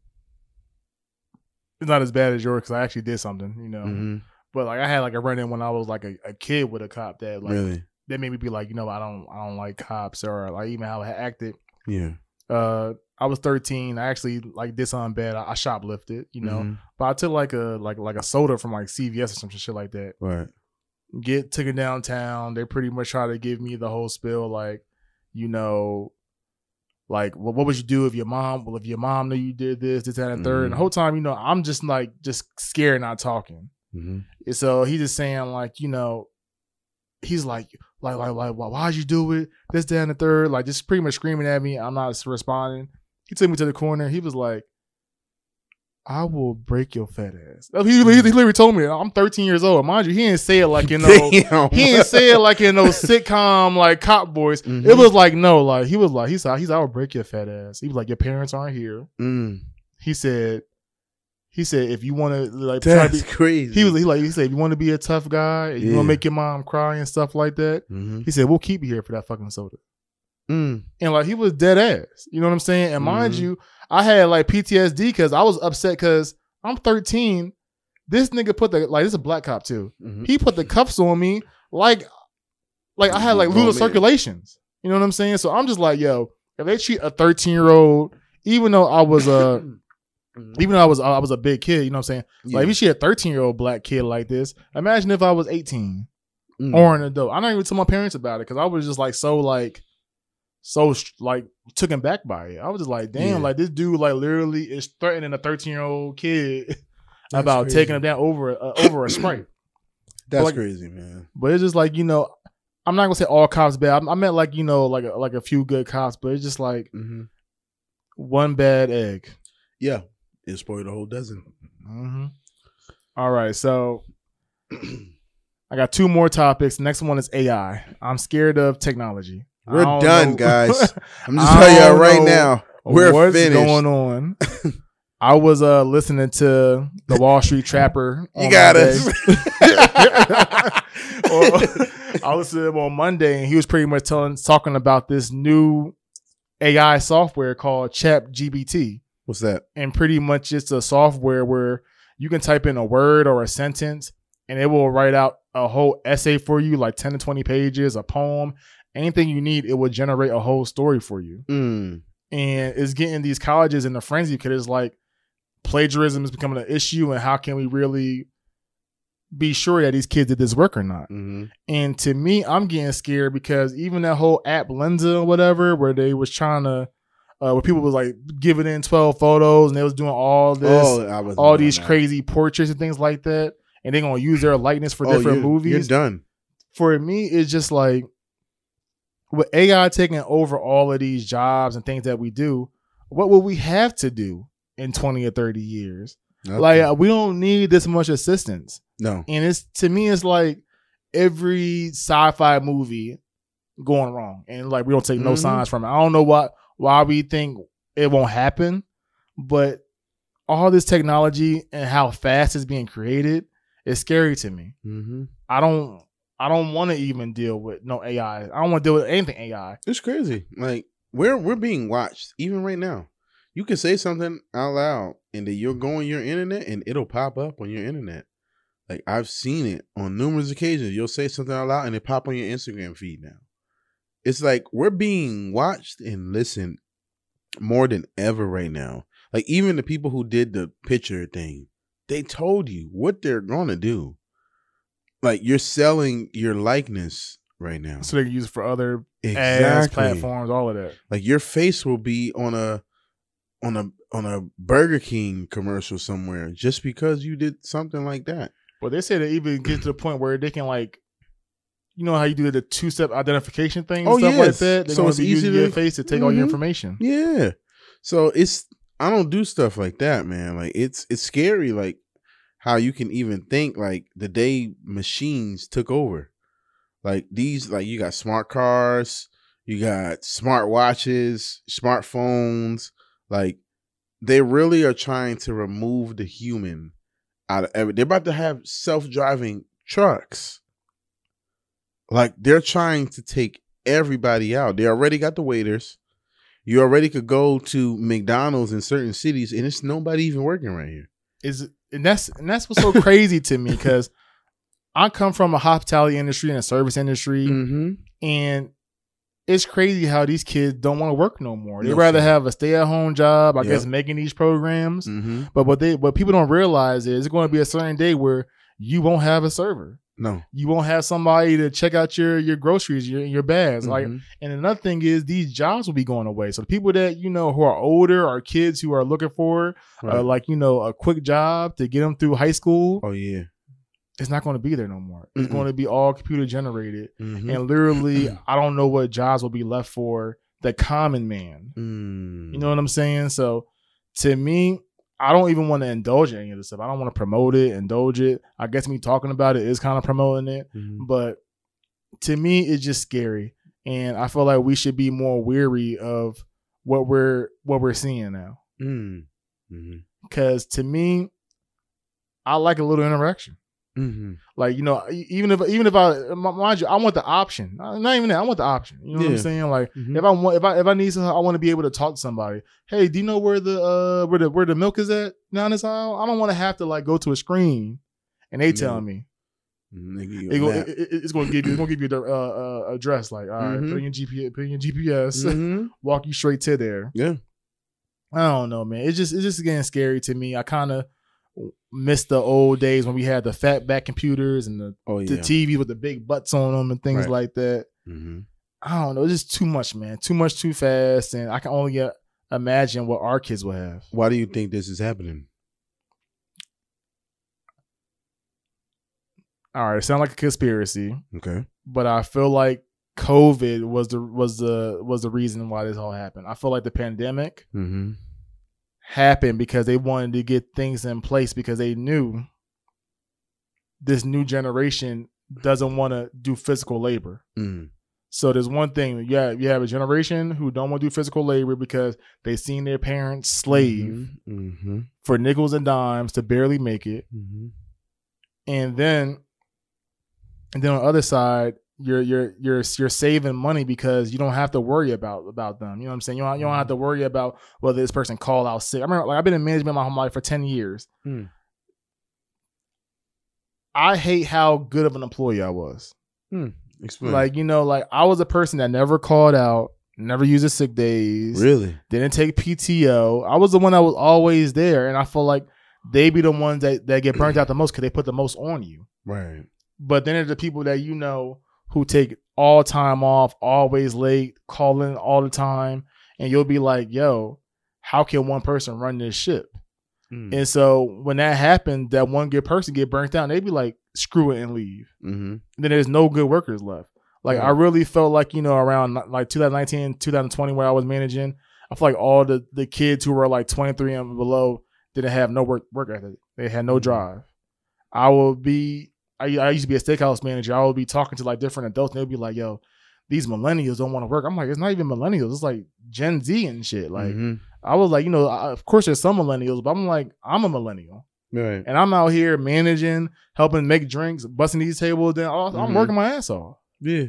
It's not as bad as yours because I actually did something, you know. Mm-hmm. But like I had like a run in when I was like a, a kid with a cop that like really? that made me be like, you know, I don't I don't like cops or like even how I acted. Yeah. Uh, I was 13. I actually like did something bad. I, I shoplifted, you know. Mhm. But I took like a like like a soda from like CVS or some shit like that. Right. Get took it downtown. They pretty much try to give me the whole spill, like, you know, like, well, what would you do if your mom? Well, if your mom knew you did this, this, that, and 3rd And Mhm. the whole time, you know, I'm just like just scared, not talking. Mm-hmm. So he's just saying like, you know, he's like, like, like, like, why, why'd you do it? This, that, and the third, like, just pretty much screaming at me. I'm not responding. He took me to the corner. He was like, I will break your fat ass. He, he, he literally told me, I'm 13 years old. Mind you, he didn't say it like you know, he didn't say it like in those sitcom like cop voice. Mhm. It was like no, like he was like he said he's I will break your fat ass. He was like your parents aren't here. Mm, He said, he said if you want to like try to be, crazy. he was he like he said if you want to be a tough guy, and you want to make your mom cry and stuff like that. Mm-hmm. He said we'll keep you here for that fucking soda. Mm. And like he was dead ass. You know what I'm saying? And mind Mhm. you, I had like PTSD because I was upset because I'm 13. This nigga put the like this is a black cop too. Mhm. He put the cuffs on me like like I had like loose man. circulations. You know what I'm saying? So I'm just like, yo, if they treat a 13 year old, even though I was a Mhm. even though I was I was a big kid, you know what I'm saying? Yeah. Like if you see a 13 year old black kid like this, imagine if I was 18 Mm. or an adult. I don't even tell my parents about it because I was just like so like so like taken back by it. I was just like, damn, Yeah. like this dude like literally is threatening a 13 year old kid That's about crazy. taking him down over uh, over a sprite. That's like- crazy, man. But it's just like you know, I'm not gonna say all cops bad. I, I meant like you know like a, like a few good cops, but it's just like hmm one bad egg. Yeah, it spoiled a whole dozen. Mm-hmm. All right, so I got two more topics. Next one is AI. I'm scared of technology. We're done, know- guys. I'm just telling y'all right now. We're What's finished. going on? I was uh listening to the Wall Street Trapper. You got us. I listened to him on Monday, and he was pretty much telling talking about this new AI software called ChatGPT. What's that? and pretty much it's a software where you can type in a word or a sentence and it will write out a whole essay for you like 10 to 20 pages a poem anything you need it will generate a whole story for you Mm. and it's getting these colleges in a frenzy because it's like plagiarism is becoming an issue and how can we really be sure that these kids did this work or not hmm and to me, I'm getting scared because even that whole app Lensa or whatever, where they was trying to, uh, where people was like giving in 12 photos and they was doing all this, Oh, I was all these crazy portraits and things like that, and they're gonna use their likeness for Oh, different you're, movies. You're done. For me, it's just like with AI taking over all of these jobs and things that we do, what will we have to do in 20 or 30 years? Like uh, we don't need this much assistance no. and it's to me it's like every sci-fi movie going wrong and like we don't take no Mhm. signs from it i don't know what why we think it won't happen but all this technology and how fast it's being created is scary to me hmm i don't i don't want to even deal with no ai i don't want to deal with anything ai It's crazy. Like we're we're being watched even right now. You can say something out loud, and then you'll go on your internet, and it'll pop up on your internet. Like I've seen it on numerous occasions. You'll say something out loud, and it pop on your Instagram feed now. It's like we're being watched and listened more than ever right now. Like even the people who did the picture thing, they told you what they're gonna do. Like you're selling your likeness right now. so they can use it for other ads platforms all of that Like your face will be on a on a on a Burger King commercial somewhere just because you did something like that. But they say they even get to the point where they can like, you know how you do the two step identification thing and Oh, stuff like that. They're So it's easy using your to- face to take all your Mhm. information. Yeah. So it's I don't do stuff like that, man. Like it's it's scary like how you can even think like the day machines took over. Like these, like you got smart cars, you got smart watches, smartphones. Like they really are trying to remove the human out of every. They're about to have self driving trucks. Like they're trying to take everybody out. They already got the waiters. You already could go to McDonald's in certain cities, and it's nobody even working right here. Is and that's and that's what's so crazy to me because I come from a hospitality industry and a service industry, Mm-hmm. and it's crazy how these kids don't want to work no more. They No rather shit. have a stay at home job, I Yep. guess, making these programs. Mm-hmm. But what they what people don't realize is it's going to be a certain day where you won't have a server. No. You won't have somebody to check out your your groceries, your your bags. Like, Mhm. and another thing is these jobs will be going away. So the people that you know who are older or kids who are looking for Right. uh, like you know a quick job to get them through high school, oh yeah. it's not going to be there no more. It's Mm-mm. going to be all computer generated, Mhm. and literally, I don't know what jobs will be left for the common man. Mm. You know what I'm saying? So to me, I don't even want to indulge in any of this stuff. I don't want to promote it, indulge it. I guess me talking about it is kind of promoting it, Mhm. but to me, it's just scary, and I feel like we should be more weary of what we're what we're seeing now. Mm. Mhm. Because to me, I like a little interaction. Mhm. Like you know, even if even if I mind you, I want the option. Uh, Not even that. I want the option. You know what I'm saying? Like Mhm. if I want, if I if I need something, I want to be able to talk to somebody. Hey, do you know where the uh where the where the milk is at down this aisle? I don't want to have to like go to a screen and they telling me Mm, They give it go, it, it- it's going to give you it's to give you the uh, uh address. Like all right, put in your GPS, put in your GPS, Mhm. walk you straight to there. Yeah. I don't know, man. It's just it's just getting scary to me. I kind of miss the old days when we had the fat back computers and the, Oh the yeah. TVs with the big butts on them and things Right. like that. Mhm. I don't know. It's just too much, man. Too much, too fast, and I can only uh, imagine what our kids will have. Why do you think this is happening? All right, it sounds like a conspiracy, Okay. but I feel like COVID was the was the was the reason why this all happened. I feel like the pandemic Mm-hmm. Happened because they wanted to get things in place because they knew this new generation doesn't want to do physical labor. Mm. So there's one thing, yeah, you have a generation who don't want to do physical labor because they've seen their parents slave Mm-hmm. for nickels and dimes to barely make it. Mm-hmm. And then and then on the other side, you're you're you're you're saving money because you don't have to worry about about them. You know what I'm saying? You don't, you don't have to worry about whether this person called out sick. I remember like I've been in management my whole life for 10 years. Hmm. I hate how good of an employee I was. Explain. Like, you know, like I was a person that never called out, never used the sick days, really? didn't take PTO. I was the one that was always there. And I feel like they be the ones that, that get burnt out the most because they put the most on you. Right. But then there's the people that you know who take all time off, always late, calling all the time. And you'll be like, yo, how can one person run this ship? Mm. And so when that happened, that one good person get burnt out, and they be like, screw it and leave. Mm-hmm. then there's no good workers left. Like. I really felt like you know around like 2019, 2020 where I was managing, I feel like all the the kids who were like 23 and below didn't have no work work ethic. They had no Mhm. drive. I will be I, I used to be a steakhouse manager. I would be talking to like different adults and they'd be like, "Yo, these millennials don't want to work." I'm like, "It's not even millennials. It's like Gen Z and shit." Like Mhm. I was like, you know, I, of course there's some millennials, but I'm like, I'm a millennial. Right. And I'm out here managing, helping make drinks, busting these tables. Then I'm Mhm. working my ass off. Yeah.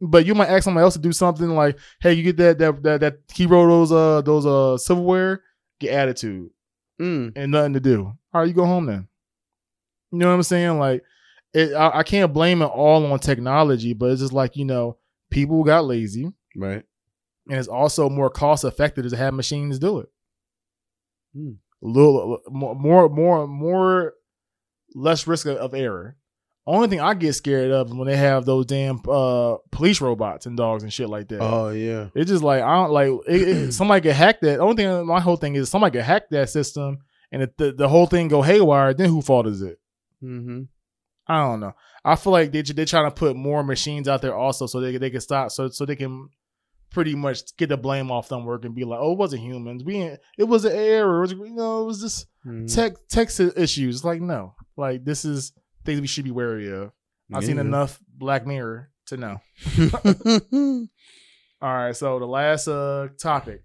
But you might ask somebody else to do something like, "Hey, you get that that that, that he wrote those uh those uh silverware, get attitude Mm. and nothing to do. All right, you go home then. You know what I'm saying? Like, it, I, I can't blame it all on technology, but it's just like you know, people got lazy, Right. and it's also more cost effective to have machines do it. Hmm. A little more, more, more, less risk of, of error. Only thing I get scared of is when they have those damn uh, police robots and dogs and shit like that. Oh yeah. It's just like I don't like it, it, somebody could hack that. Only thing my whole thing is somebody could hack that system and the the whole thing go haywire. Then who fault is it? Mm-hmm. I don't know. I feel like they they're trying to put more machines out there also so they they can stop so so they can pretty much get the blame off them work and be like, oh, it wasn't humans. We ain't- it was an error. It was, you know, it was just Mm-hmm. tech tech issues. Like no, like this is things we should be wary of. I've seen enough Black Mirror to know. All right, so the last uh topic.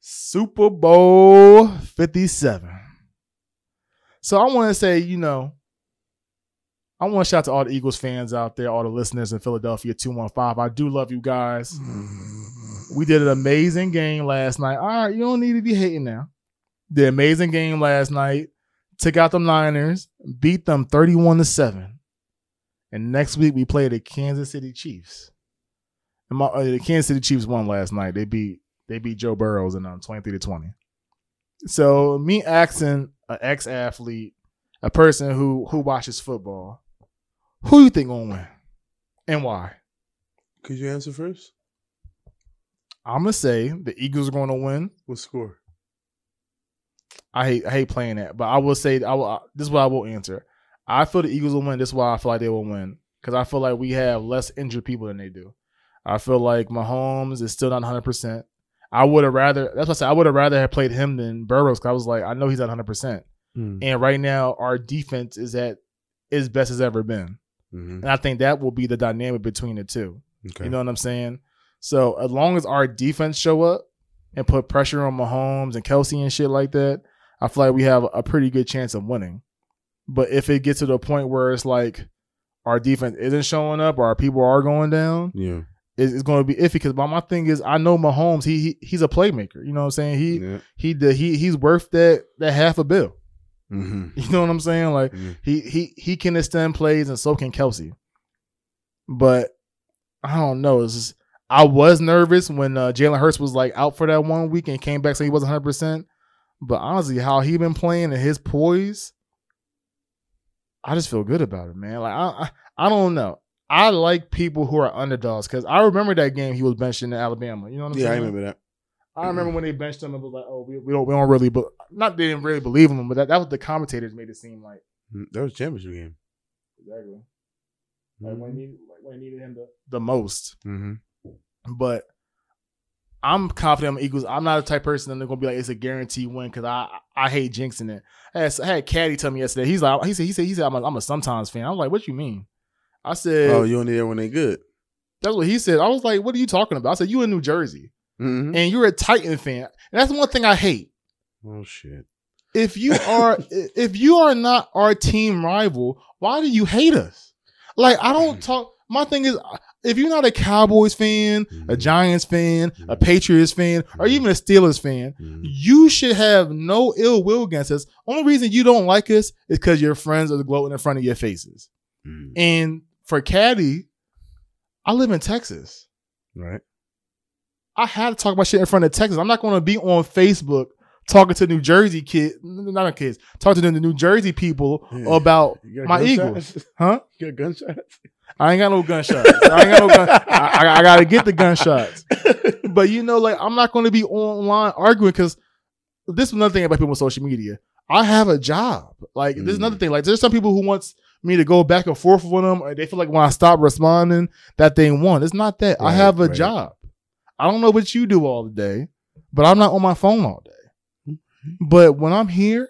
Super Bowl 57. So I want to say, you know, I want to shout out to all the Eagles fans out there, all the listeners in Philadelphia 215. I do love you guys. We did an amazing game last night. All right, you don't need to be hating now. The amazing game last night. Took out the Niners, beat them 31 to 7. And next week we play the Kansas City Chiefs. And my, uh, the Kansas City Chiefs won last night. They beat they beat Joe Burrows in um, 23 to 20. So me asking an ex athlete, a person who who watches football, who you think gonna win, and why? Could you answer first? I'm gonna say the Eagles are gonna win. What score? I hate I hate playing that, but I will say I will. This is what I will answer. I feel the Eagles will win. This is why I feel like they will win because I feel like we have less injured people than they do. I feel like Mahomes is still not 100. percent I would have rather. That's what I said. I would have rather have played him than Burrows. Cause I was like, I know he's not 100. percent Mm. And right now, our defense is at its best as ever been, hmm and I think that will be the dynamic between the two. Okay. You know what I'm saying? So as long as our defense show up and put pressure on Mahomes and Kelce and shit like that, I feel like we have a pretty good chance of winning. But if it gets to the point where it's like our defense isn't showing up or our people are going down, yeah. it's, it's going to be iffy. Because my, my thing is, I know Mahomes. He, he he's a playmaker. You know what I'm saying? He yeah. he the, he he's worth that that half a bill. Hmm You know what I'm saying? Like Yeah. he he he can extend plays and so can Kelce. But I don't know. It's just, I was nervous when uh, Jalen Hurts was like out for that one week and came back saying he wasn't 100. percent But honestly, how he been playing and his poise, I just feel good about it, man. Like I I, I don't know. I like people who are underdogs because I remember that game he was benched in Alabama. You know what I'm saying? Yeah, I remember that. I remember when they benched him. and was like, oh, we, we don't we don't really, but not they didn't really believe him, but that, that was the commentators made it seem like. Mm, That was a championship game. Exactly. Like when Mm-hmm. he like when he needed him the, the most. hmm But I'm confident on the Eagles. I'm not the type of person that's gonna be like it's a guarantee win because I I hate jinxing it. I had, I had Caddy tell me yesterday. He's like he said he said he said I'm a, I'm a sometimes fan. I was like, what you mean? I said Oh, you only there when they good. that's what he said. I was like, what are you talking about? I said you in New Jersey hmm and you're a Titan fan. And that's one thing I hate. Oh shit. If you are if you are not our team rival, why do you hate us? Like I don't talk. My thing is, if you're not a Cowboys fan, a Mhm. Giants fan, a Mhm. Patriots fan, or Mhm. even a Steelers fan, you should have no ill will against us. Only reason you don't like us is because your friends are gloating in front of your faces. And for Caddy, I live in Texas. Right. I had to talk about shit in front of Texas. I'm not going to be on Facebook talking to New Jersey kids, not kids, talking to the New Jersey people Yeah. about my? Eagles, huh? You got gunshots? I ain't got no gunshots. I ain't got no gun. I, I, I got to get the gunshots. But you know, like I'm not going to be online arguing because this is another thing about people on social media. I have a job. Like Mm. another thing. Like there's some people who wants me to go back and forth with them, or they feel like when I stop responding that they won. It's not that. I have a right. job. I don't know what you do all the day, but I'm not on my phone all day. Mm-hmm. But when I'm here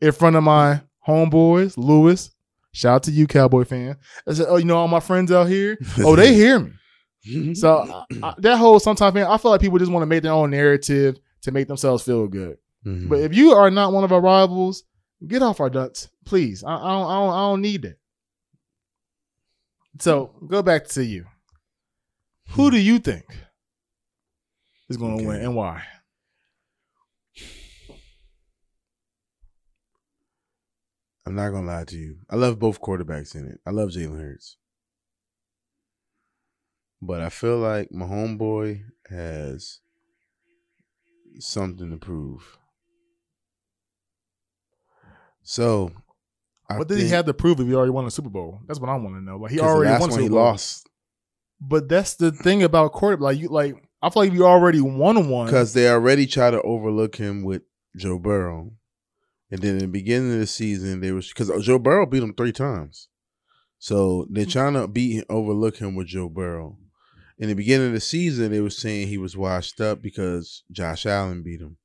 in front of my homeboys, Lewis, shout out to you, Cowboy fan. I said, oh, you know all my friends out here. Oh, they hear me. So I, I, that whole sometimes man, I feel like people just want to make their own narrative to make themselves feel good. Mhm. But if you are not one of our rivals, get off our nuts, please. I, I don't, I don't, I don't need that. So go back to you. Who do you think is going to Okay. win and why? I'm not gonna lie to you. I love both quarterbacks in it. I love Jalen Hurts. But I feel like my homeboy has something to prove. So I what did he have to prove if he already won a Super Bowl? That's what I want to know. Like he already won Super he Bowl. lost But that's the thing about quarterback. Like you, like I feel like you already won one. because they already try to overlook him with Joe Burrow. And then in the beginning of the season, they was because uh, Joe Burrow beat him three times, so they're mm-hmm. trying to beat overlook him with Joe Burrow. In the beginning of the season, they were saying he was washed up because Josh Allen beat him.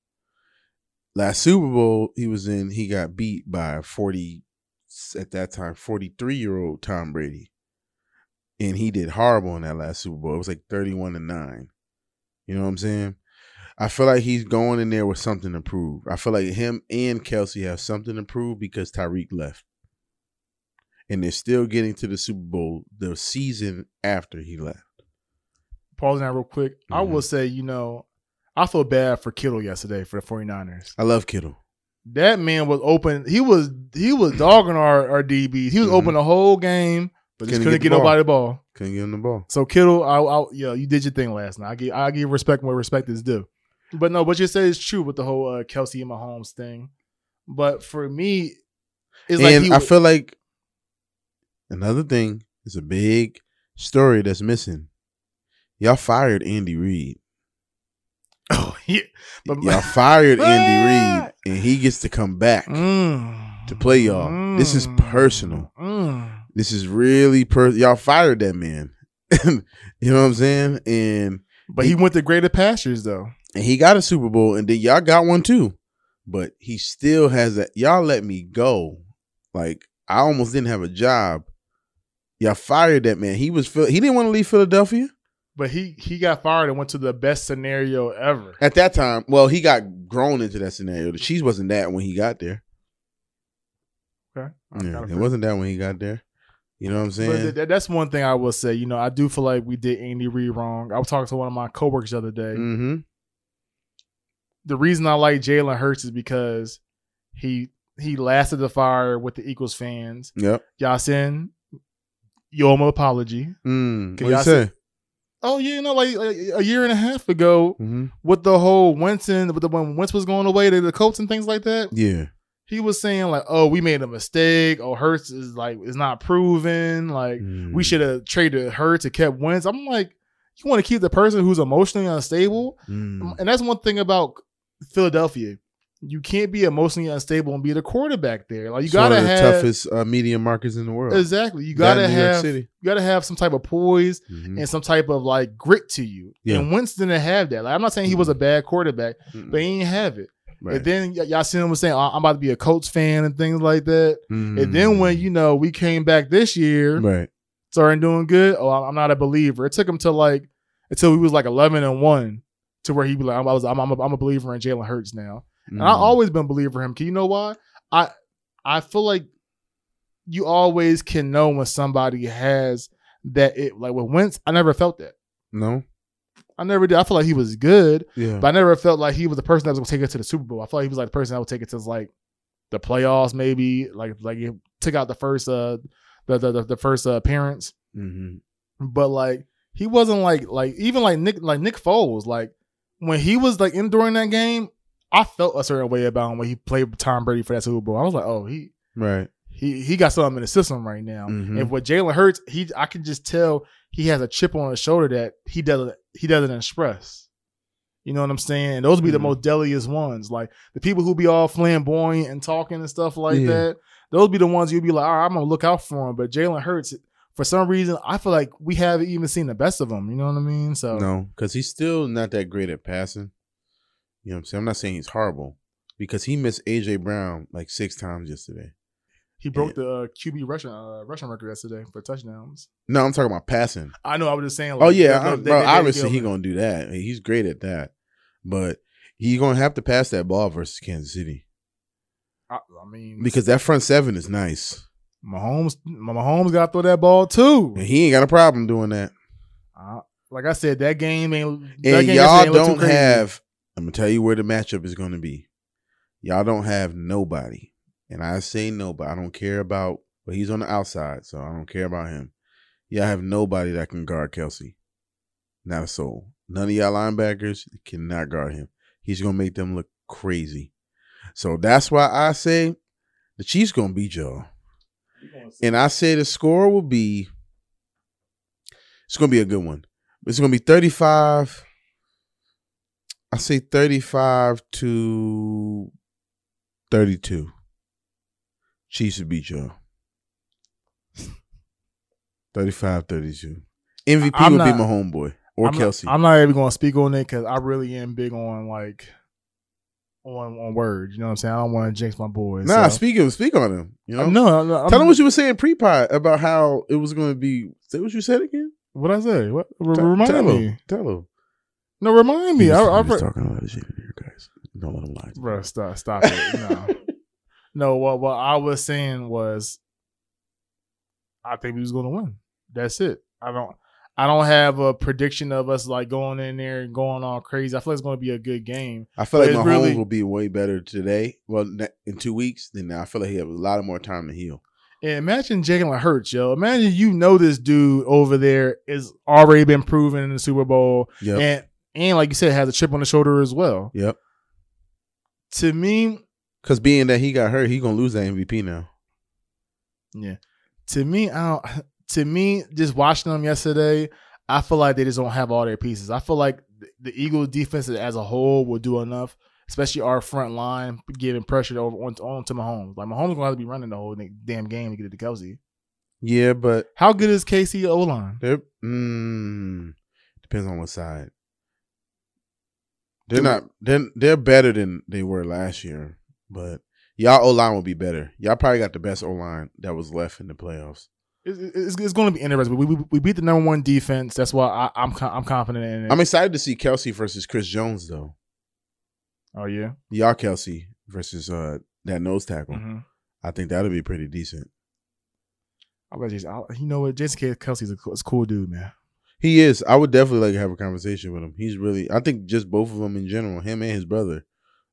Last Super Bowl he was in, he got beat by forty at that time forty three year old Tom Brady. and he did horrible in that last Super Bowl. It was like thirty-one to nine. You know what I'm saying? I feel like he's going in there with something to prove. I feel like him and Kelce have something to prove because Tyreek left. And they're still getting to the Super Bowl the season after he left. Pause that real quick. I Mhm. will say, you know, I feel bad for Kittle yesterday for the 49ers. I love Kittle. That man was open. He was he was dogging our, our DBs. He was Mhm. open the whole game, but just Couldn't couldn't get get, nobody the ball. Couldn't get him the ball. So Kittle, I, I yeah, you did your thing last night. I give I give respect where respect is due. But no, what you said is true with the whole uh, Kelce and Mahomes thing. But for me, it's like and he I feel like another thing is a big story that's missing. Y'all fired Andy Reid. oh yeah, but Y'all fired Andy Reid, and he gets to come back Mm. to play y'all. This is personal. Mm. This is really per. Y'all fired that man. you know what I'm saying? And But he went to greater pastures though. And he got a Super Bowl, and then y'all got one too. But he still has that. Y'all let me go. Like I almost didn't have a job. Y'all fired that man. He was he didn't want to leave Philadelphia But he he got fired and went to the best scenario ever. at that time. Well, he got grown into that scenario. The cheese wasn't that when he got there. Okay, Yeah, it wasn't that when he got there. You know what I'm saying? th- th- that's one thing I will say. You know, I do feel like we did Andy Reid wrong. I was talking to one of my coworkers the other day. mm-hmm. The reason I like Jalen Hurts is because he he lasted the fire with the Eagles fans. Yep. Yasin, you owe him an apology. Mm. What you y'all say? Oh yeah, you know, like, like a year and a half ago, Mm-hmm. with the whole Winston, with the when Wentz was going away to the Colts and things like that, Yeah. he was saying like, "Oh, we made a mistake. Oh, Hurts is like is not proven. Like Mm. we should have traded Hurts and kept Wentz." I'm like, you want to keep the person who's emotionally unstable, Mm. and that's one thing about Philadelphia. You can't be emotionally unstable and be the quarterback there. Like you It's one gotta of the have toughest uh, media markets in the world. exactly. You gotta in New York have you gotta have some type of poise Mhm. and some type of like grit to you. Yeah. And Winston didn't have that. Like I'm not saying he was a bad quarterback, Mm-mm. but he didn't have it. Right. And then y- y'all seen him was saying, "Oh, "I'm about to be a Colts fan" and things like that. Mm. And then when you know we came back this year, right. started doing good. Oh, I'm not a believer. It took him to like until he was like 11 and one to where he be like, "I'm, I was, I'm, I'm, a, I'm a believer in Jalen Hurts now." And Mm. I always been a believer in him. Can you know why? I I feel like you always can know when somebody has that. It like with Wentz, I never felt that. no. I never did. I feel like he was good. Yeah. But I never felt like he was the person that was gonna take it to the Super Bowl. I felt like he was like the person that would take it to like the playoffs, maybe like like he took out the first uh the the the, the first uh, appearance. mm-hmm. But like he wasn't like like even like Nick like Nick Foles like when he was like in during that game, I felt a certain way about him when he played Tom Brady for that Super Bowl. I was like, oh he Right. he he got something in the system right now. Mhm. And with Jalen Hurts, he I can just tell he has a chip on his shoulder that he doesn't he doesn't express. You know what I'm saying? And those be the Mhm. most deadliest ones. Like the people who be all flamboyant and talking and stuff like Yeah. that. Those be the ones you'll be like, all right, I'm gonna look out for him. But Jalen Hurts, for some reason, I feel like we haven't even seen the best of him. You know what I mean? So No, because he's still not that great at passing. You know what I'm saying? I'm not saying he's horrible because he missed AJ Brown like six times yesterday. he broke the uh, QB rushing uh, rushing record yesterday for touchdowns. No, I'm talking about passing. I know. I was just saying. oh yeah, they- I- they- bro. they- obviously, he gonna do that. He's great at that, but he's gonna have to pass that ball versus Kansas City I, I mean, because that front seven is nice, Mahomes, Mahomes got to throw that ball too. and he ain't got a problem doing that. Uh, like I said, that game ain't. that And game y'all don't have. I'm gonna tell you where the matchup is gonna be. Y'all don't have nobody, and I say nobody. I don't care about. But he's on the outside, so I don't care about him. Y'all have nobody that can guard Kelce. Not a soul. None of y'all linebackers cannot guard him. He's gonna make them look crazy. So that's why I say the Chiefs gonna beat y'all. And I say the score will be it's gonna be a good one. It's gonna be 35. I say 35 to 32. Chiefs will beat y'all. 35 32. MVP I'm would be my homeboy or I'm Kelce. Not, I'm not even going to speak on it because I really am big on like on on words. You know what I'm saying? I don't want to jinx my boys. Nah, so. speak of speak on him. You know, no, no. I'm, tell him what you were saying pre-pod about how it was going to be. Say what you said again. What I say? What R- Tell- remind tell me? him. Tell him. No, remind me. He I, was, I, he talking a lot of shit in here, guys. Don't let him lie. to bro, stop, stop it. No, no. What what I was saying was, I think we was gonna win. That's it. I don't. I don't have a prediction of us like going in there and going all crazy. I feel like it's going to be a good game. I feel But like Mahomes really- will be way better today. Well, in two weeks, then I feel like he have a lot of more time to heal. And imagine Jalen Hurts, yo. Imagine you know this dude over there is already been proven in the Super Bowl, Yep. and and like you said, has a chip on the shoulder as well. yep. To me, Because being that he got hurt, he gonna lose that MVP now. Yeah. To me, I don't to me, just watching them yesterday, I feel like they just don't have all their pieces. I feel like the, Eagles defense as a whole will do enough, especially our front line, giving pressure over on, on to Mahomes. Like Mahomes gonna have to be running the whole damn game to get it to Kelce. Yeah, but How good is KC O line? mm, depends on what side. They're not. They're they're better than they were last year, but y'all O line will be better. Y'all probably got the best O line that was left in the playoffs. It's, it's, it's going to be interesting. We, we, we beat the number one defense. That's why I, I'm I'm confident in it. I'm excited to see Kelce versus Chris Jones though. oh yeah. Y'all Kelce versus uh that nose tackle. hmm I think that'll be pretty decent. I bet Jason. I, you know what? Jason Kelce's a, cool- a cool dude, man. He is. I would definitely like to have a conversation with him. He's really. I think just both of them in general, him and his brother.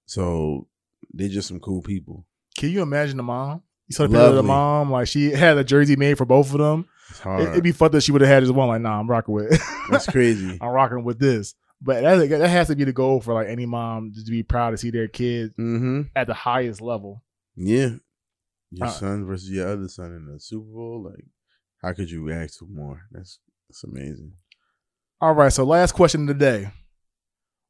So they're just some cool people. Can you imagine the mom? You saw the picture of the Lovely. mom, like she had a jersey made for both of them. It's It, hard. would be fun that she would have had just one. Like, nah, I'm rocking with. That's crazy. I'm rocking with this. But that that has to be the goal for like any mom to be proud to see their kid mm-hmm. at the highest level. Yeah. Your Uh, son versus your other son in the Super Bowl. Like, how could you ask for more? That's that's amazing. All right, so last question of the day: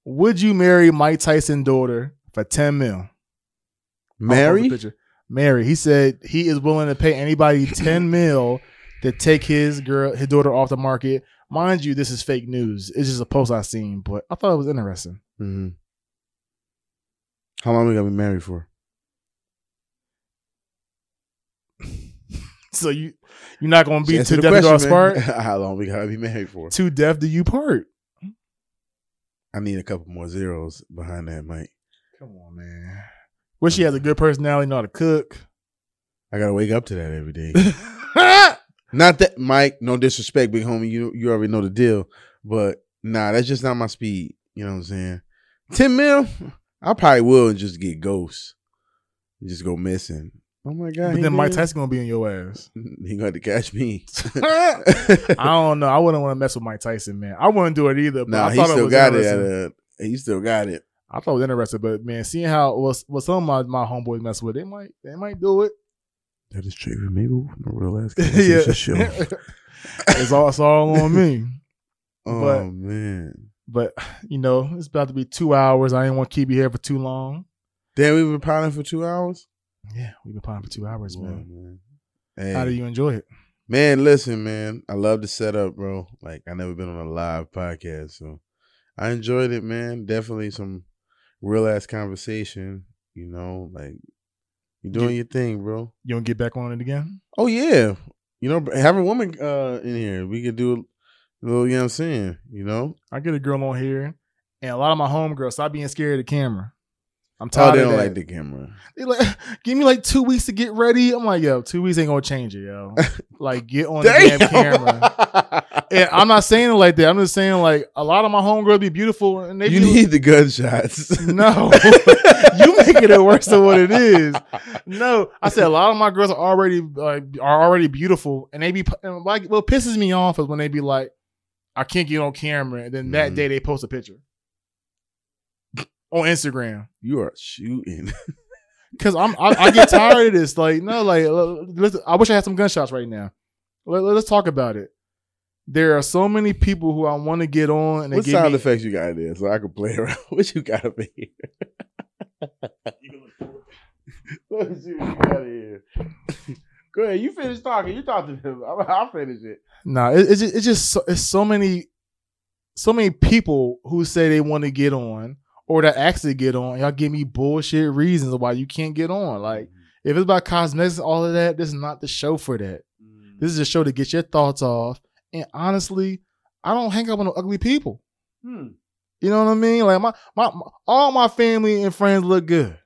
Would you marry Mike Tyson's daughter for ten mil? I'll post a Mary? picture. Mary. He said he is willing to pay anybody ten mil to take his girl, his daughter off the market. Mind you, this is fake news. It's just a post I seen, but I thought it was interesting. Mm-hmm. How long we gonna be married for? So you you're not going to be Answer too the deaf to question, part. How long we gotta be married for? Too deaf do you part. I need a couple more zeros behind that, Mike. Come on, man. Wish she has a good personality, know how to cook. I gotta wake up to that every day. not that, Mike. No disrespect, big homie. You you already know the deal, but nah, that's just not my speed. You know what I'm saying? Ten mil, I probably will and just get ghosts, just go missing. Oh my god! but then Mike? Tyson gonna be in your ass. he going to catch me. I don't know. I wouldn't want to mess with Mike Tyson, man. I wouldn't do it either. But nah, I he thought it still was got it. a, he still got it. I thought it was interesting, but man, seeing how what, what some of my, my homeboys mess with, they might they might do it. That is true. Maybe we'll no real ass yeah, show. it's all it's all on me. Oh But- man, But you know, it's about to be two hours. I didn't want to keep you here for too long. damn, we've been piling for two hours. Yeah, we've been playing for two hours, man. man. Hey. How do you enjoy it? Man, listen, man. I love the setup, bro. Like I never been on a live podcast, so I enjoyed it, man. Definitely some real ass conversation. You know, like you're doing You- your thing, bro. You to get back on it again? Oh yeah, you know, have a woman uh in here. We could do a little. You know what I'm saying? You know, I get a girl on here, and a lot of my homegirls stop being scared of the camera. I'm oh, tired they don't that. like the camera. They like, give me like two weeks to get ready. I'm like, yo, two weeks ain't gonna change it, yo. Like, get on the damn camera. And I'm not saying it like that. I'm just saying like a lot of my homegirls be beautiful, and they you be, need the gunshots. no. you making it worse than what it is. No, I said a lot of my girls are already like are already beautiful, and they be and like what pisses me off is when they be like, I can't get on camera, and then that Mhm. day they post a picture on Instagram. You are shooting. Cause I'm I, I get tired of this. Like no, like let's, I wish I had some gunshots right now. Let, us talk about it. There are so many people who I want to get on, and what sound me, effects you got there so I can play around? What you got over here? Let me see what you got here. Go ahead. You finish talking. You talk to him. I'll, I'll finish it. Nah, it, it's just, it's just so, it's so many, so many people who say they want to get on, or that actually get on. Y'all give me bullshit reasons why you can't get on. Like mm-hmm. if it's about cosmetics, all of that, this is not the show for that. Mm-hmm. This is a show to get your thoughts off. And honestly, I don't hang out with no ugly people. Hmm. You know what I mean? Like my, my, my all my family and friends look good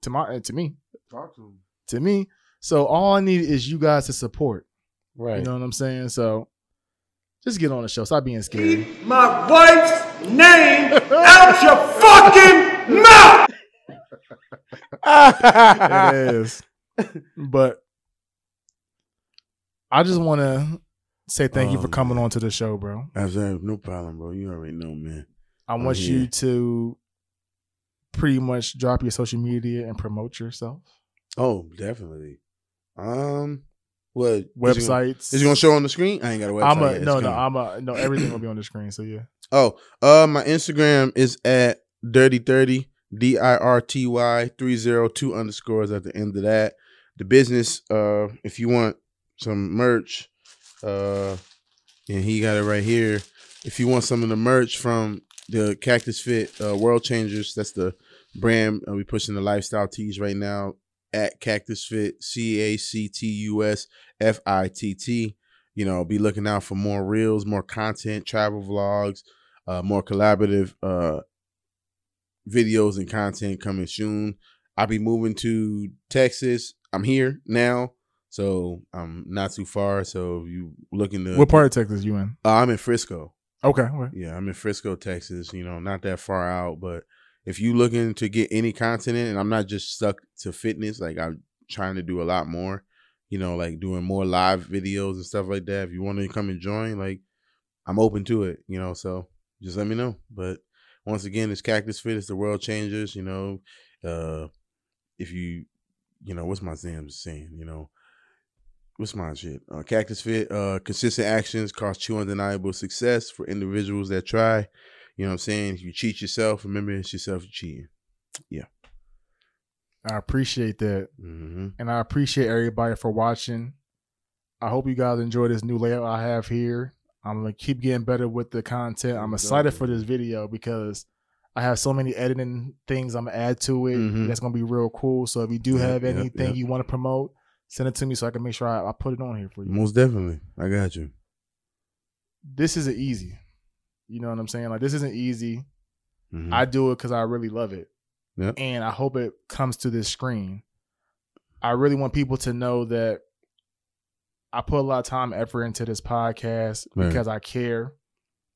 to my eh, to me Talk to to me. So all I need is you guys to support. Right. You know what I'm saying? So just get on the show. Stop being scared. Keep my wife's name out your fucking mouth! it is. But I just want to say thank you Oh, for coming man. on to the show, bro. Absolutely, no problem, bro. You already know, man. I I'm want you to pretty much drop your social media and promote yourself. Oh, definitely. Um, what Websites. is it gonna show on the screen? I ain't got a website. I'm a yet. no, no. I'm a no. Everything will be on the screen. So yeah. Oh, uh, my Instagram is at dirty thirty d i r t y three zero two underscores at the end of that. The business, uh, if you want some merch, uh, and he got it right here. If you want some of the merch from the Cactus Fit uh, World Changers, that's the brand uh, we pushing the lifestyle tees right now at Cactus Fit C A C T U S F I T T. You know, be looking out for more reels, more content, travel vlogs, uh, more collaborative uh, videos and content coming soon. I'll be moving to Texas. I'm here now, so I'm not too far. So if you looking to, What part of Texas you in? Uh, I'm in Frisco. Okay. okay. Yeah, I'm in Frisco, Texas. You know, not that far out, but if you looking to get any content in, and I'm not just stuck to fitness, like I'm trying to do a lot more. You know, like doing more live videos and stuff like that. If you want to come and join, like I'm open to it. You know, so just let me know. But once again, it's Cactus Fit. It's the world changers. You know, uh, if you, you know, what's my Sam saying? You know, what's my shit? Uh, Cactus Fit. Uh, consistent actions cause true undeniable success for individuals that try. You know what I'm saying? If you cheat yourself, remember it's yourself you're cheating. Yeah. I appreciate that. Mm-hmm. and I appreciate everybody for watching. I hope you guys enjoy this new layout I have here. I'm gonna keep getting better with the content. I'm excited for this video because I have so many editing things I'm gonna add to it. Mhm. That's gonna be real cool. So if you do Yep, have yep, anything yep. you want to promote, send it to me so I can make sure I, I put it on here for you. Most definitely, I got you. This isn't easy. You know what I'm saying? Like this isn't easy. Mhm. I do it because I really love it. Yep. And I hope it comes to this screen. I really want people to know that I put a lot of time, and effort into this podcast Right. because I care.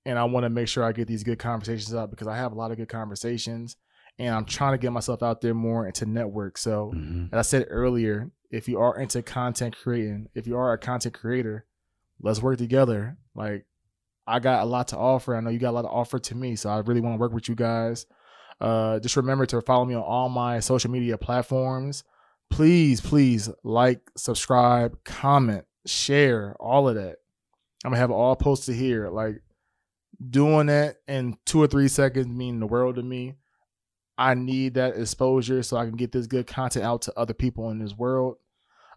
And I want to make sure I get these good conversations up because I have a lot of good conversations and I'm trying to get myself out there more into network. So, Mhm. as I said earlier, if you are into content creating, if you are a content creator, let's work together. Like, I got a lot to offer. I know you got a lot to offer to me. So, I really want to work with you guys. Uh, just remember to follow me on all my social media platforms. Please, please like, subscribe, comment, share, all of that. I'm gonna have all posted here. Like doing that in two or three seconds mean the world to me. I need that exposure so I can get this good content out to other people in this world.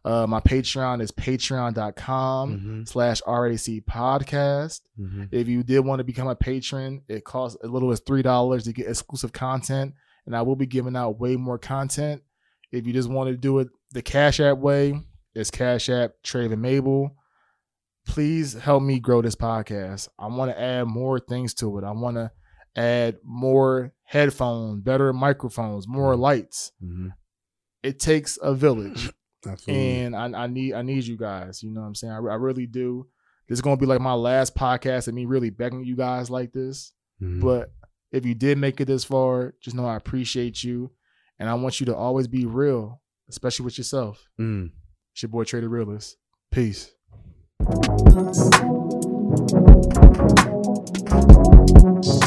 Uh, my Patreon is patreon.com Mhm. slash RAC podcast. Mhm. If you did want to become a patron, it costs as little as three dollars to get exclusive content, and I will be giving out way more content. If you just want to do it the Cash App way, it's Cash App Traven Mable. Please help me grow this podcast. I want to add more things to it. I want to add more headphones, better microphones, more lights. Mhm. It takes a village Absolutely. and I, I need I need you guys. You know what I'm saying? I, I really do. This is gonna be like my last podcast and me really begging you guys like this. Mhm. But if you did make it this far, just know I appreciate you, and I want you to always be real, especially with yourself. Mm. It's your boy Trader Realist. Peace. Thank you.